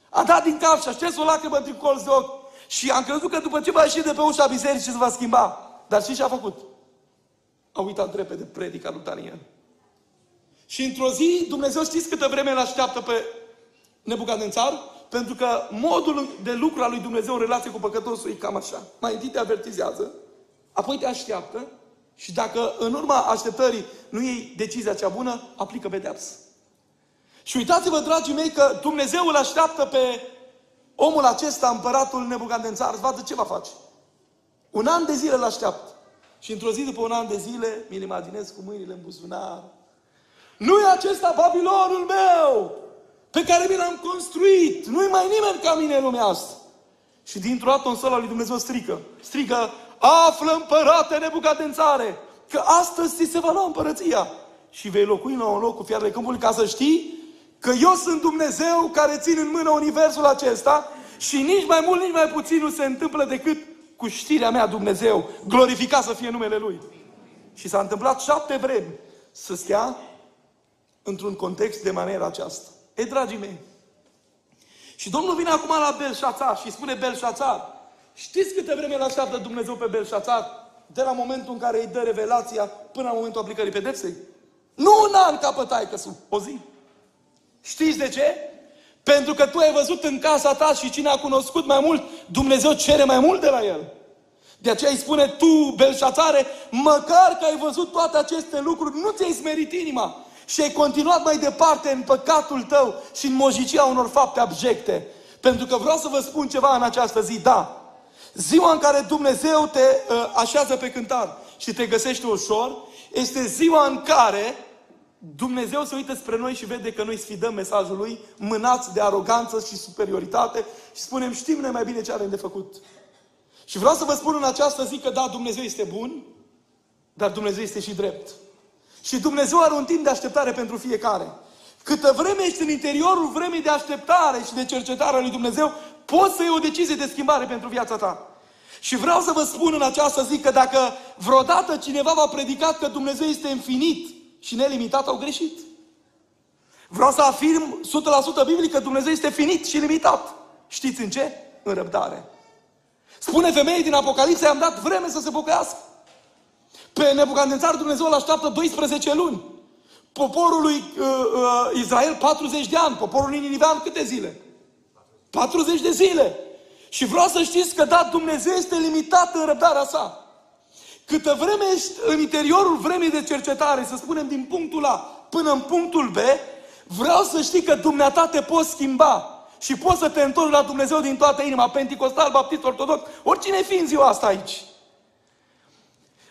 A: A dat din cap și a șters o lacrimă din colț de ochi. Și am crezut că după ce va ieși de pe ușa bisericii se va schimba. Dar știți ce a făcut? A uitat repede predica lui Daniel. Și într-o zi, Dumnezeu știți câtă vreme îl așteaptă pe Nebucadențar? Pentru că modul de lucru al lui Dumnezeu în relație cu păcătosul e cam așa. Mai întâi te avertizează, apoi te așteaptă și dacă în urma așteptării nu iei decizia cea bună, aplică pedeapsă. Și uitați-vă, dragii mei, că Dumnezeu îl așteaptă pe omul acesta, împăratul Nebucadențar, să vadă ce va face. Un an de zile îl așteaptă. Și într-o zi, după un an de zile, mi-l imaginez cu mâinile în buzunar, nu e acesta Babilonul meu pe care mi l-am construit. Nu-i mai nimeni ca mine în lumea asta. Și dintr-o dată în sala lui Dumnezeu strică. Strică, află împărate nebucadențare, că astăzi ți se va lua împărăția. Și vei locui la un loc cu fiarele câmpului ca să știi că eu sunt Dumnezeu care țin în mână universul acesta și nici mai mult, nici mai puțin nu se întâmplă decât cu știrea mea Dumnezeu, glorificat să fie numele Lui. Și s-a întâmplat șapte vremi să stea într-un context de maniera aceasta. E, dragii mei, și Domnul vine acum la Belșațar și spune Belșațar, știți câte vreme îl așteaptă Dumnezeu pe Belșațar? de la momentul în care îi dă revelația până la momentul aplicării pedepsei. Nu un an capătai că o zi. Știți de ce? Pentru că tu ai văzut în casa ta și cine a cunoscut mai mult, Dumnezeu cere mai mult de la el. De aceea îi spune tu, Belșațare, măcar că ai văzut toate aceste lucruri, nu ți-ai smerit inima și ai continuat mai departe în păcatul tău și în mojicia unor fapte abjecte. Pentru că vreau să vă spun ceva în această zi, da. Ziua în care Dumnezeu te uh, așează pe cântar și te găsește ușor, este ziua în care Dumnezeu se uită spre noi și vede că noi sfidăm mesajul Lui, mânați de aroganță și superioritate și spunem, știm noi mai bine ce avem de făcut. Și vreau să vă spun în această zi că da, Dumnezeu este bun, dar Dumnezeu este și drept. Și Dumnezeu are un timp de așteptare pentru fiecare. Câtă vreme ești în interiorul vremii de așteptare și de cercetare a lui Dumnezeu, poți să iei o decizie de schimbare pentru viața ta. Și vreau să vă spun în această zi că dacă vreodată cineva v-a predicat că Dumnezeu este infinit și nelimitat, au greșit. Vreau să afirm 100% biblic că Dumnezeu este finit și limitat. Știți în ce? În răbdare. Spune femeii din Apocalipsa, i-am dat vreme să se pocăiască. Pe Nebucandențar Dumnezeu îl așteaptă 12 luni. Poporul lui uh, uh, Israel 40 de ani. Poporul Ninivean câte zile? 40 de zile. Și vreau să știți că da, Dumnezeu este limitat în răbdarea sa. Câtă vreme ești în interiorul vremii de cercetare, să spunem din punctul A până în punctul B, vreau să știi că dumneata te poți schimba. Și poți să te întorci la Dumnezeu din toată inima, pentecostal, baptist, ortodox, oricine fi în ziua asta aici.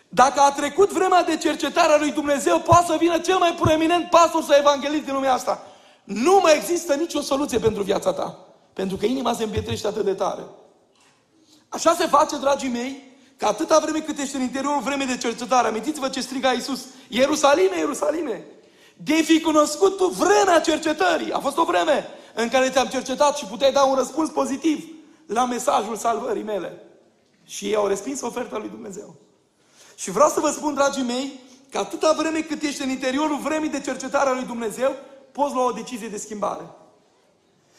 A: Dacă a trecut vremea de cercetare a lui Dumnezeu, poate să vină cel mai proeminent pastor sau evanghelist din lumea asta. Nu mai există nicio soluție pentru viața ta. Pentru că inima se împietrește atât de tare. Așa se face, dragii mei, că atâta vreme cât ești în interiorul vremei de cercetare, amintiți-vă ce striga Iisus, Ierusalime, Ierusalime, de fi cunoscut tu vremea cercetării. A fost o vreme în care te-am cercetat și puteai da un răspuns pozitiv la mesajul salvării mele. Și ei au respins oferta lui Dumnezeu. Și vreau să vă spun, dragii mei, că atâta vreme cât ești în interiorul vremii de cercetare a lui Dumnezeu, poți lua o decizie de schimbare.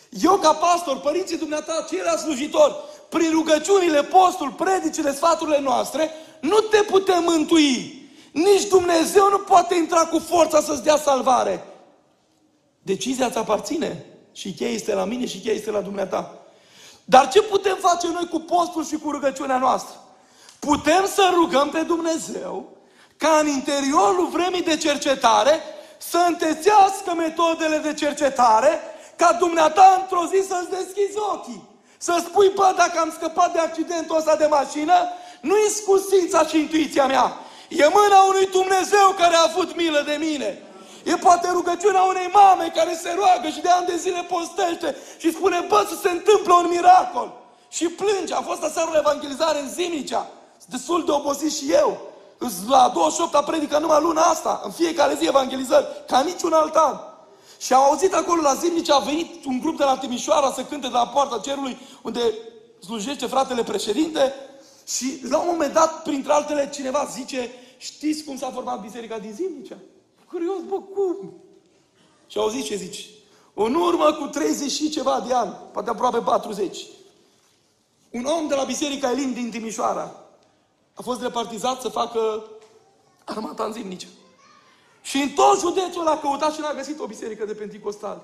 A: Eu, ca pastor, părinții dumneata, ceilalți slujitori, prin rugăciunile, postul, predicile, sfaturile noastre, nu te putem mântui. Nici Dumnezeu nu poate intra cu forța să-ți dea salvare. Decizia îți aparține. Și cheia este la mine și cheia este la dumneata. Dar ce putem face noi cu postul și cu rugăciunea noastră? Putem să rugăm pe Dumnezeu ca în interiorul vremii de cercetare să întețească metodele de cercetare ca dumneata într-o zi să-ți deschizi ochii. Să spui, bă, dacă am scăpat de accidentul ăsta de mașină, nu-i scusința și intuiția mea. E mâna unui Dumnezeu care a avut milă de mine. E poate rugăciunea unei mame care se roagă și de ani de zile postește și spune, bă, să se întâmplă un miracol. Și plânge. A fost aseară la evangelizare în Zimnicea. Destul de obosit și eu. La 28-a predică numai luna asta, în fiecare zi evangelizări, ca niciun alt an. Și au auzit acolo la Zimnice, a venit un grup de la Timișoara să cânte de la poarta cerului, unde slujește fratele președinte. Și la un moment dat, printre altele, cineva zice, știți cum s-a format biserica din Zimnicea? Curios, bă, cum? Și au zis ce zici. În urmă cu 30 și ceva de ani, poate aproape 40, un om de la Biserica Elin din Timișoara a fost repartizat să facă armata în zimnice. Și în tot județul a căutat și n-a găsit o biserică de penticostal.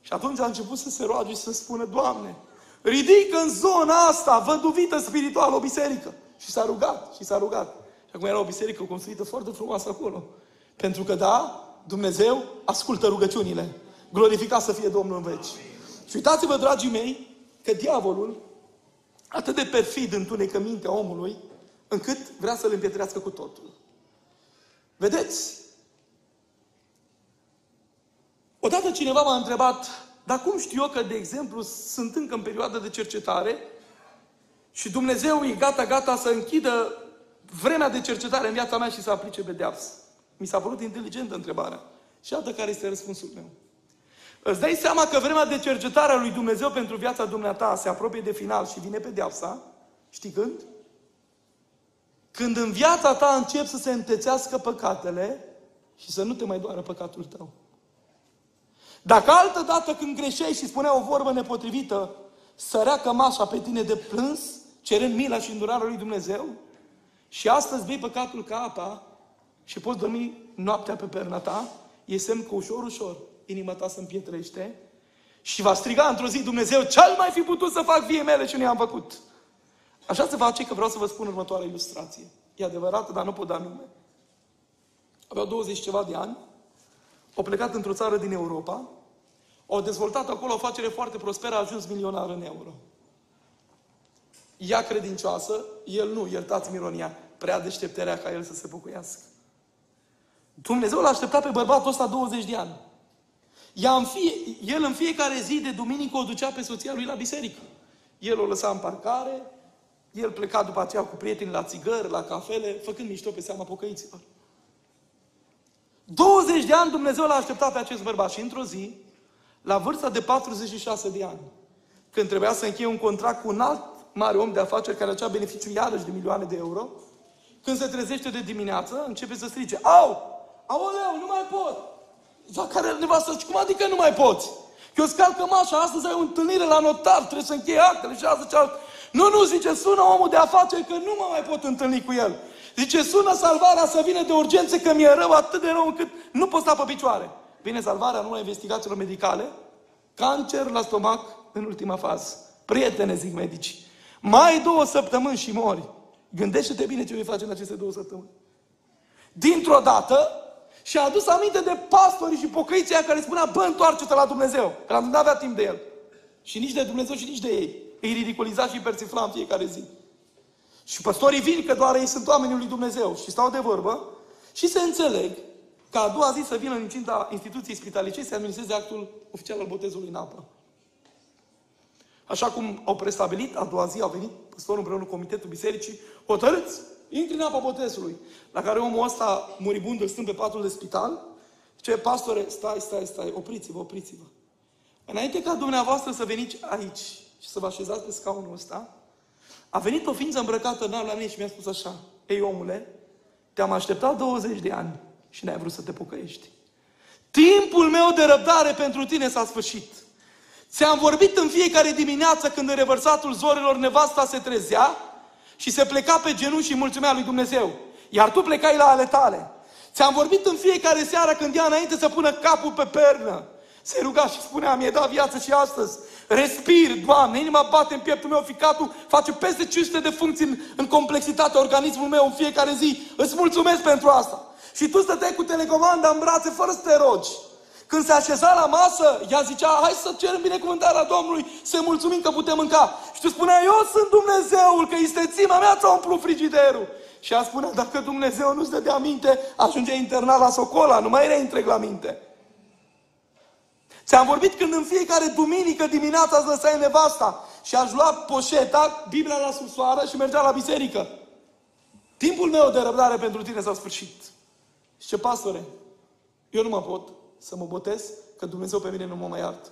A: Și atunci a început să se roage și să spună, Doamne, ridică în zona asta, văduvită spirituală, o biserică. Și s-a rugat, și s-a rugat. Și acum era o biserică construită foarte frumoasă acolo. Pentru că, da, Dumnezeu ascultă rugăciunile. Glorificat să fie Domnul în veci. Și uitați-vă, dragii mei, că diavolul, atât de perfid întunecă mintea omului, încât vrea să-l împietrească cu totul. Vedeți? Odată cineva m-a întrebat, dar cum știu eu că, de exemplu, sunt încă în perioadă de cercetare și Dumnezeu e gata, gata să închidă vremea de cercetare în viața mea și să aplice pedeapsă? Mi s-a părut inteligentă întrebarea. Și iată care este răspunsul meu. Îți dai seama că vremea de cercetare a lui Dumnezeu pentru viața dumneata se apropie de final și vine pedeapsa? Știi când? Când în viața ta încep să se întețească păcatele și să nu te mai doară păcatul tău. Dacă altă dată când greșeai și spunea o vorbă nepotrivită, sărea cămașa pe tine de plâns, cerând mila și îndurarea lui Dumnezeu, și astăzi bei păcatul ca apa și poți dormi noaptea pe perna ta, e semn că ușor, ușor inima ta se împietrește și va striga într-o zi Dumnezeu, ce mai fi putut să fac vie mele și nu i-am făcut. Așa se face că vreau să vă spun următoarea ilustrație. E adevărată, dar nu pot da nume. Aveau 20 ceva de ani, au plecat într-o țară din Europa, au dezvoltat acolo o afacere foarte prosperă, a ajuns milionar în euro. Ea credincioasă, el nu, iertați-mi ironia, prea deștepterea ca el să se bucuiască. Dumnezeu l-a așteptat pe bărbatul ăsta 20 de ani. Ea în fie, el în fiecare zi de duminică o ducea pe soția lui la biserică. El o lăsa în parcare, el pleca după aceea cu prieteni la țigări, la cafele, făcând mișto pe seama pocăiților. 20 de ani Dumnezeu l-a așteptat pe acest bărbat și într-o zi, la vârsta de 46 de ani, când trebuia să încheie un contract cu un alt mare om de afaceri care acea beneficiu iarăși de milioane de euro, când se trezește de dimineață, începe să strige, au, aoleu, nu mai pot. La care nevastă cum adică nu mai poți? Eu scalc cămașa, astăzi ai o întâlnire la notar, trebuie să încheie actele și asta cealaltă. Nu, nu, zice, sună omul de afaceri că nu mă mai pot întâlni cu el. Zice, sună salvarea să vină de urgență că mi-e rău, atât de rău încât nu pot sta pe picioare. Vine salvarea în urma investigațiilor medicale, cancer la stomac în ultima fază. Prietene, zic medici, mai două săptămâni și mori. Gândește-te bine ce vei face în aceste două săptămâni. Dintr-o dată, și a adus aminte de pastorii și pocăiții care spunea, bă, întoarce-te la Dumnezeu. Că nu avea timp de el. Și nici de Dumnezeu și nici de ei. Îi ridiculiza și îi persifla în fiecare zi. Și păstorii vin că doar ei sunt oamenii lui Dumnezeu și stau de vorbă și se înțeleg ca a doua zi să vină în incinta instituției spitalice să administreze actul oficial al botezului în apă. Așa cum au prestabilit, a doua zi a venit păstorul împreună cu comitetul bisericii, hotărâți, intri în apa botezului. La care omul ăsta, muribund, îl stând pe patul de spital, ce pastore, stai, stai, stai, opriți-vă, opriți-vă. Înainte ca dumneavoastră să veniți aici și să vă așezați pe scaunul ăsta, a venit o ființă îmbrăcată în la mine și mi-a spus așa, ei omule, te-am așteptat 20 de ani și n-ai vrut să te pocăiești. Timpul meu de răbdare pentru tine s-a sfârșit. Ți-am vorbit în fiecare dimineață când în revărsatul zorilor nevasta se trezea și se pleca pe genunchi și mulțumea lui Dumnezeu. Iar tu plecai la ale tale. Ți-am vorbit în fiecare seară când ea înainte să pună capul pe pernă. Se ruga și spunea, mi-e dat viață și astăzi. Respir, Doamne, inima bate în pieptul meu, ficatul face peste 500 de funcții în, în complexitatea organismului meu în fiecare zi. Îți mulțumesc pentru asta. Și tu stăteai cu telecomanda în brațe fără să te rogi. Când se așeza la masă, ea zicea, hai să cerem binecuvântarea Domnului, să mulțumim că putem mânca. Și tu spunea, eu sunt Dumnezeul, că istețima mea ți-a umplut frigiderul. Și ea spunea, dacă Dumnezeu nu-ți dădea minte, ajungea internat la Socola, nu mai era întreg la minte. Ți-am vorbit când în fiecare duminică dimineața îți lăsai nevasta și aș lua poșeta, Biblia la subsoară și mergea la biserică. Timpul meu de răbdare pentru tine s-a sfârșit. Și ce pastore, eu nu mă pot să mă botez, că Dumnezeu pe mine nu mă mai iartă.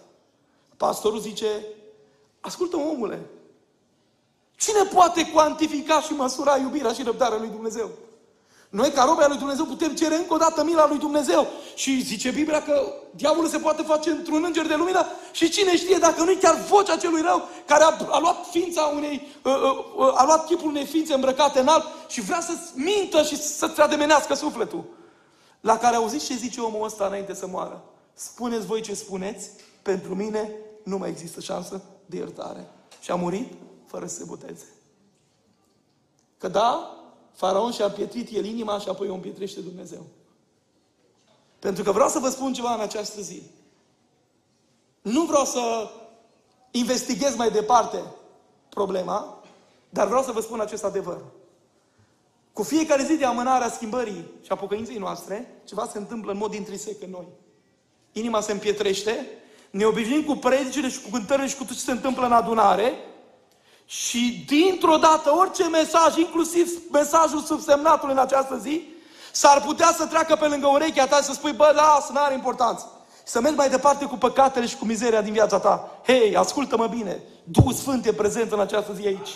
A: Pastorul zice, ascultă omule, cine poate cuantifica și măsura iubirea și răbdarea lui Dumnezeu? Noi, ca robe lui Dumnezeu, putem cere încă o dată mila lui Dumnezeu. Și zice Biblia că diavolul se poate face într-un înger de lumină și cine știe dacă nu-i chiar vocea celui rău care a, a luat ființa unei, a, uh, a, uh, uh, a luat chipul unei ființe îmbrăcate în alb și vrea să-ți mintă și să-ți ademenească sufletul. La care auziți ce zice omul ăsta înainte să moară. Spuneți voi ce spuneți, pentru mine nu mai există șansă de iertare. Și a murit fără să se boteze. Că da, Faraon și-a pietrit el inima și apoi o împietrește Dumnezeu. Pentru că vreau să vă spun ceva în această zi. Nu vreau să investighez mai departe problema, dar vreau să vă spun acest adevăr. Cu fiecare zi de amânare a schimbării și a pocăinței noastre, ceva se întâmplă în mod intrinsec în noi. Inima se împietrește, ne obișnuim cu predicile și cu cântările și cu tot ce se întâmplă în adunare și dintr-o dată orice mesaj, inclusiv mesajul subsemnatului în această zi, s-ar putea să treacă pe lângă urechea ta și să spui, bă, lasă, n-are importanță. Să mergi mai departe cu păcatele și cu mizeria din viața ta. Hei, ascultă-mă bine, Duhul Sfânt e prezent în această zi aici.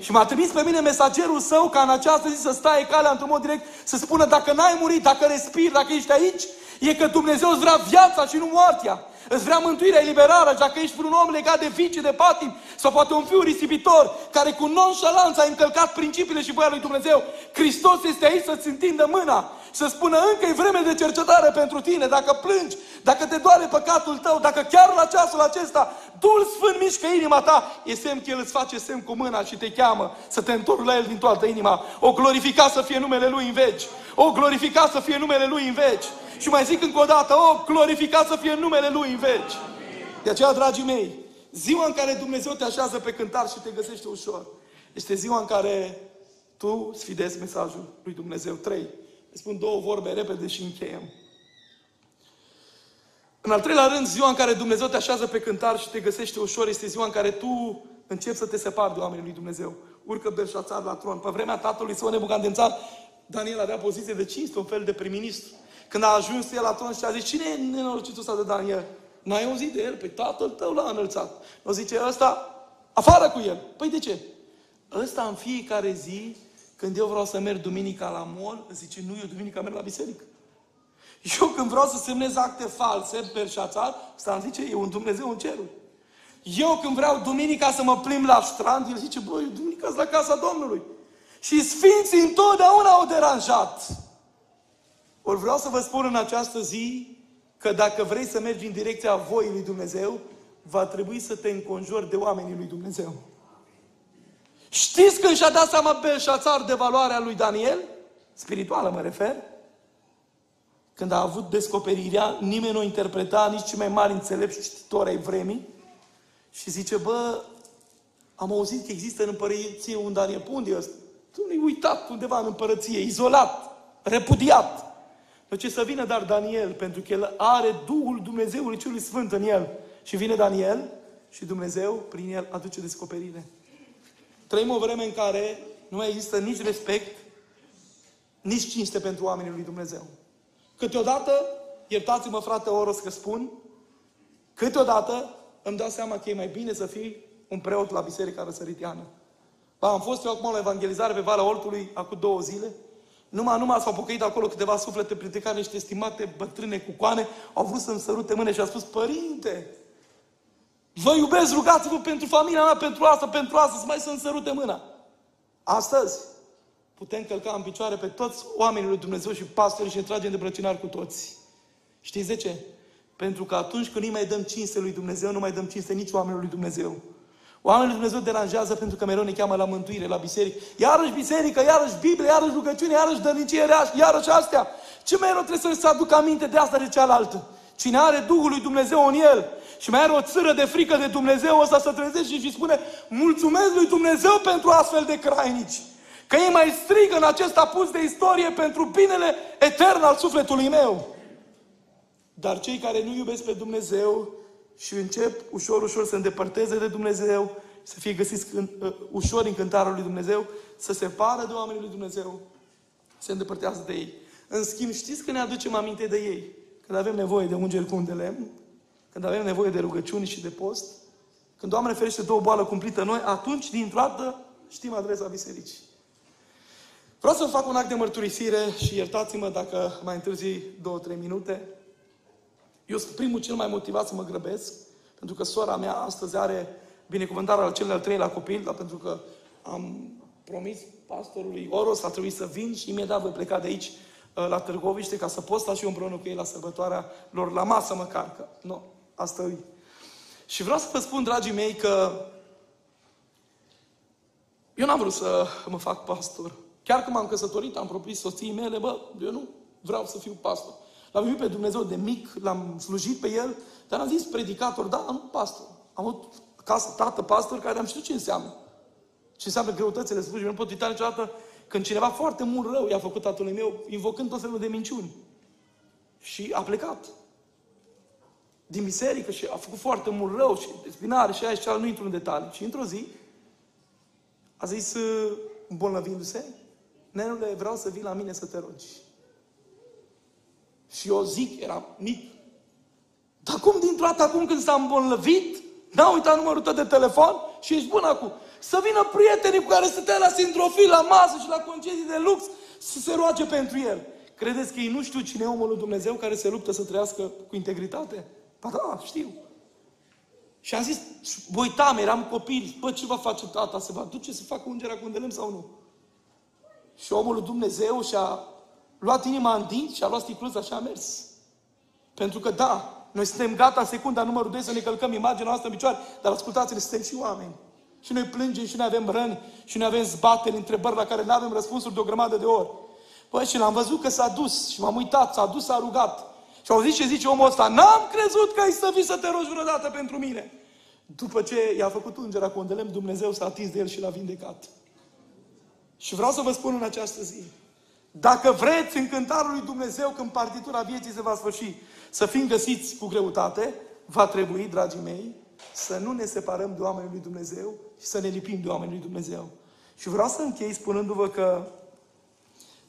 A: Și m-a trimis pe mine mesagerul său ca în această zi să stai calea într-un mod direct, să spună dacă n-ai murit, dacă respiri, dacă ești aici, e că Dumnezeu îți vrea viața și nu moartea. Îți vrea mântuirea, eliberarea, dacă ești un om legat de vicii, de patim, sau poate un fiu risipitor, care cu nonșalanță a încălcat principiile și voia lui Dumnezeu. Hristos este aici să-ți întindă mâna să spună încă e vreme de cercetare pentru tine, dacă plângi, dacă te doare păcatul tău, dacă chiar la ceasul acesta Duhul Sfânt mișcă inima ta, e semn că El îți face semn cu mâna și te cheamă să te întorci la El din toată inima. O glorifica să fie numele Lui în veci. O glorifica să fie numele Lui în veci. Și mai zic încă o dată, o glorifica să fie numele Lui în veci. De aceea, dragii mei, ziua în care Dumnezeu te așează pe cântar și te găsește ușor, este ziua în care tu sfidezi mesajul lui Dumnezeu. Trei. Spun două vorbe repede și încheiem. În al treilea rând, ziua în care Dumnezeu te așează pe cântar și te găsește ușor, este ziua în care tu începi să te separi de oamenii lui Dumnezeu. Urcă Belșațar la tron. Pe vremea tatălui său Nebucandențar, Daniel avea poziție de cinste, un fel de prim-ministru. Când a ajuns el la tron și a zis, cine e nenorocitul ăsta de Daniel? N-ai auzit de el? Pe tatăl tău l-a înălțat. O zice, ăsta, afară cu el. Păi de ce? Ăsta în fiecare zi când eu vreau să merg duminica la mol, zice, nu, eu duminica merg la biserică. Eu când vreau să semnez acte false, perșațar, ăsta îmi zice, e un Dumnezeu în cerul. Eu când vreau duminica să mă plimb la strand, el zice, băi, duminica la casa Domnului. Și sfinții întotdeauna au deranjat. Ori vreau să vă spun în această zi că dacă vrei să mergi în direcția voii lui Dumnezeu, va trebui să te înconjori de oamenii lui Dumnezeu. Știți când și-a dat seama Belșațar de valoarea lui Daniel? Spirituală mă refer. Când a avut descoperirea, nimeni nu o interpreta, nici cei mai mari înțelepți cititori ai vremii. Și zice, bă, am auzit că există în împărăție un Daniel. Pe unde e ăsta? Nu uitat undeva în împărăție, izolat, repudiat. Deci ce să vină dar Daniel, pentru că el are Duhul Dumnezeului Celui Sfânt în el. Și vine Daniel și Dumnezeu, prin el, aduce descoperire. Trăim o vreme în care nu mai există nici respect, nici cinste pentru oamenii lui Dumnezeu. Câteodată, iertați-mă frate Oros că spun, câteodată îmi dau seama că e mai bine să fii un preot la Biserica Răsăritiană. Ba, am fost eu acum la evangelizare pe Valea Oltului acum două zile. Numai, numai s-au pocăit acolo câteva suflete, printre care niște estimate bătrâne cu coane, au vrut să-mi sărute mâine și a spus, Părinte, Vă iubesc, rugați-vă pentru familia mea, pentru asta, pentru asta, să mai să-mi sărute mâna. Astăzi putem călca în picioare pe toți oamenii lui Dumnezeu și pastorii și ne tragem de brăcinar cu toți. Știți de ce? Pentru că atunci când îi mai dăm cinste lui Dumnezeu, nu mai dăm cinste nici oamenilor lui Dumnezeu. Oamenii lui Dumnezeu deranjează pentru că mereu ne cheamă la mântuire, la biserică. Iarăși biserică, iarăși Biblie, iarăși rugăciune, iarăși dărnicie, iarăși astea. Ce mai rău trebuie să-și aducă aminte de asta de cealaltă? Cine are Duhul lui Dumnezeu în el și mai are o țără de frică de Dumnezeu, ăsta să trezește și spune mulțumesc lui Dumnezeu pentru astfel de crainici. Că ei mai strigă în acest apus de istorie pentru binele etern al sufletului meu. Dar cei care nu iubesc pe Dumnezeu și încep ușor, ușor să îndepărteze de Dumnezeu, să fie găsiți în, uh, ușor în cântarul lui Dumnezeu, să se pară de oamenii lui Dumnezeu, se îndepărtează de ei. În schimb, știți că ne aducem aminte de ei? Când avem nevoie de ungeri cu un de lemn, când avem nevoie de rugăciuni și de post, când Doamne ferește două boală cumplită noi, atunci, dintr-o dată, știm adresa bisericii. Vreau să fac un act de mărturisire și iertați-mă dacă mai întârzi două, trei minute. Eu sunt primul cel mai motivat să mă grăbesc, pentru că sora mea astăzi are binecuvântarea la cel de-al treilea copil, dar pentru că am promis pastorului Oros, a trebuit să vin și imediat voi pleca de aici Uh, la Târgoviște ca să pot sta și eu împreună cu ei la sărbătoarea lor, la masă măcar, că nu, asta e. Și vreau să vă spun, dragii mei, că eu n-am vrut să mă fac pastor. Chiar când m-am căsătorit, am propus soției mele, bă, eu nu vreau să fiu pastor. L-am iubit pe Dumnezeu de mic, l-am slujit pe El, dar am zis predicator, da, nu pastor. Am avut casă, tată, pastor, care am știut ce înseamnă. Ce înseamnă greutățile slujii. Nu pot uita niciodată când cineva foarte mult rău i-a făcut tatălui meu, invocând tot felul de minciuni. Și a plecat. Din biserică și a făcut foarte mult rău și spinare și aia și cealaltă, nu intru în detalii. Și într-o zi a zis, uh, îmbolnăvindu-se, nenule, vreau să vii la mine să te rogi. Și eu zic, era mic. Dar cum dintr-o dată acum când s-a îmbolnăvit, n-a uitat numărul tău de telefon și ești bun acum. Să vină prietenii cu care stătea la sindrofil, la masă și la concedii de lux să se roage pentru el. Credeți că ei nu știu cine e omul lui Dumnezeu care se luptă să trăiască cu integritate? Ba da, știu. Și am zis, vă uitam, eram copil, bă, ce va face tata? Se va duce să facă ungerea cu un sau nu? Și omul lui Dumnezeu și-a luat inima în dinți și a luat sticluța și a mers. Pentru că da, noi suntem gata secunda numărul 2 să ne călcăm imaginea noastră în picioare, dar ascultați-ne, suntem și oameni. Și noi plângem și noi avem răni și noi avem zbateri, întrebări la care nu avem răspunsuri de o grămadă de ori. Păi și l-am văzut că s-a dus și m-am uitat, s-a dus, s-a rugat. Și au zis ce zice omul ăsta, n-am crezut că ai să vii să te rogi vreodată pentru mine. După ce i-a făcut ungerea cu un lemn, Dumnezeu s-a atins de el și l-a vindecat. Și vreau să vă spun în această zi, dacă vreți în cântarul lui Dumnezeu, când partitura vieții se va sfârși, să fim găsiți cu greutate, va trebui, dragii mei, să nu ne separăm de oamenii lui Dumnezeu și să ne lipim de oamenii lui Dumnezeu. Și vreau să închei spunându-vă că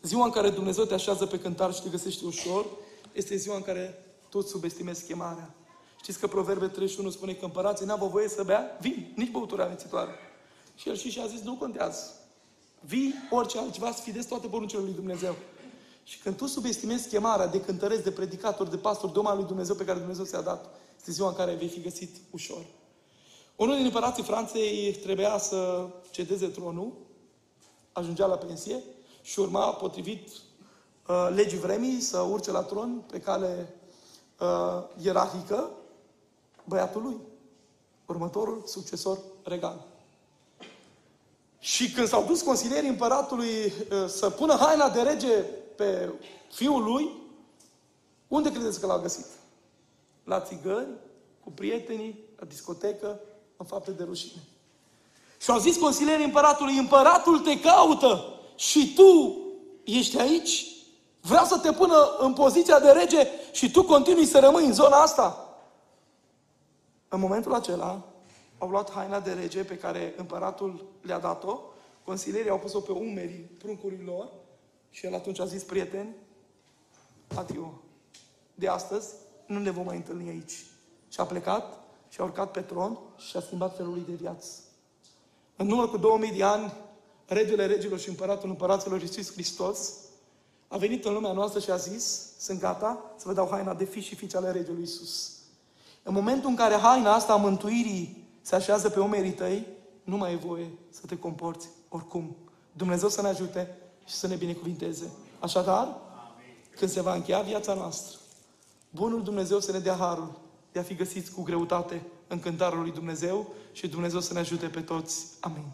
A: ziua în care Dumnezeu te așează pe cântar și te găsește ușor, este ziua în care toți subestimezi chemarea. Știți că Proverbe 31 spune că împărații n-au voie să bea vin, nici băutura amețitoare. Și el și și-a zis, nu contează. Vii orice altceva, să fidezi toate poruncile lui Dumnezeu. Și când tu subestimezi chemarea de cântăreți, de predicator, de pastor, de om al lui Dumnezeu pe care Dumnezeu ți-a dat, este ziua în care vei fi găsit ușor. Unul din împărații Franței trebuia să cedeze tronul, ajungea la pensie și urma, potrivit uh, legii vremii, să urce la tron pe cale uh, ierarhică băiatul lui. Următorul succesor regal. Și când s-au dus consilierii împăratului uh, să pună haina de rege pe fiul lui, unde credeți că l-au găsit? La țigări, cu prietenii, la discotecă, în fapte de rușine. Și au zis consilierii împăratului, împăratul te caută și tu ești aici? Vrea să te pună în poziția de rege și tu continui să rămâi în zona asta? În momentul acela, au luat haina de rege pe care împăratul le-a dat-o, consilierii au pus-o pe umerii pruncurii lor și el atunci a zis, prieteni, adio, de astăzi nu ne vom mai întâlni aici. Și a plecat și a urcat pe tron și a schimbat felul lui de viață. În urmă cu 2000 de ani, regele regilor și împăratul împăraților Iisus Hristos a venit în lumea noastră și a zis, sunt gata să vă dau haina de fi și fiice ale regelui Iisus. În momentul în care haina asta a mântuirii se așează pe umerii tăi, nu mai e voie să te comporți oricum. Dumnezeu să ne ajute și să ne binecuvinteze. Așadar, când se va încheia viața noastră, Bunul Dumnezeu să ne dea harul de a fi găsiți cu greutate în cântarul lui Dumnezeu și Dumnezeu să ne ajute pe toți. Amin.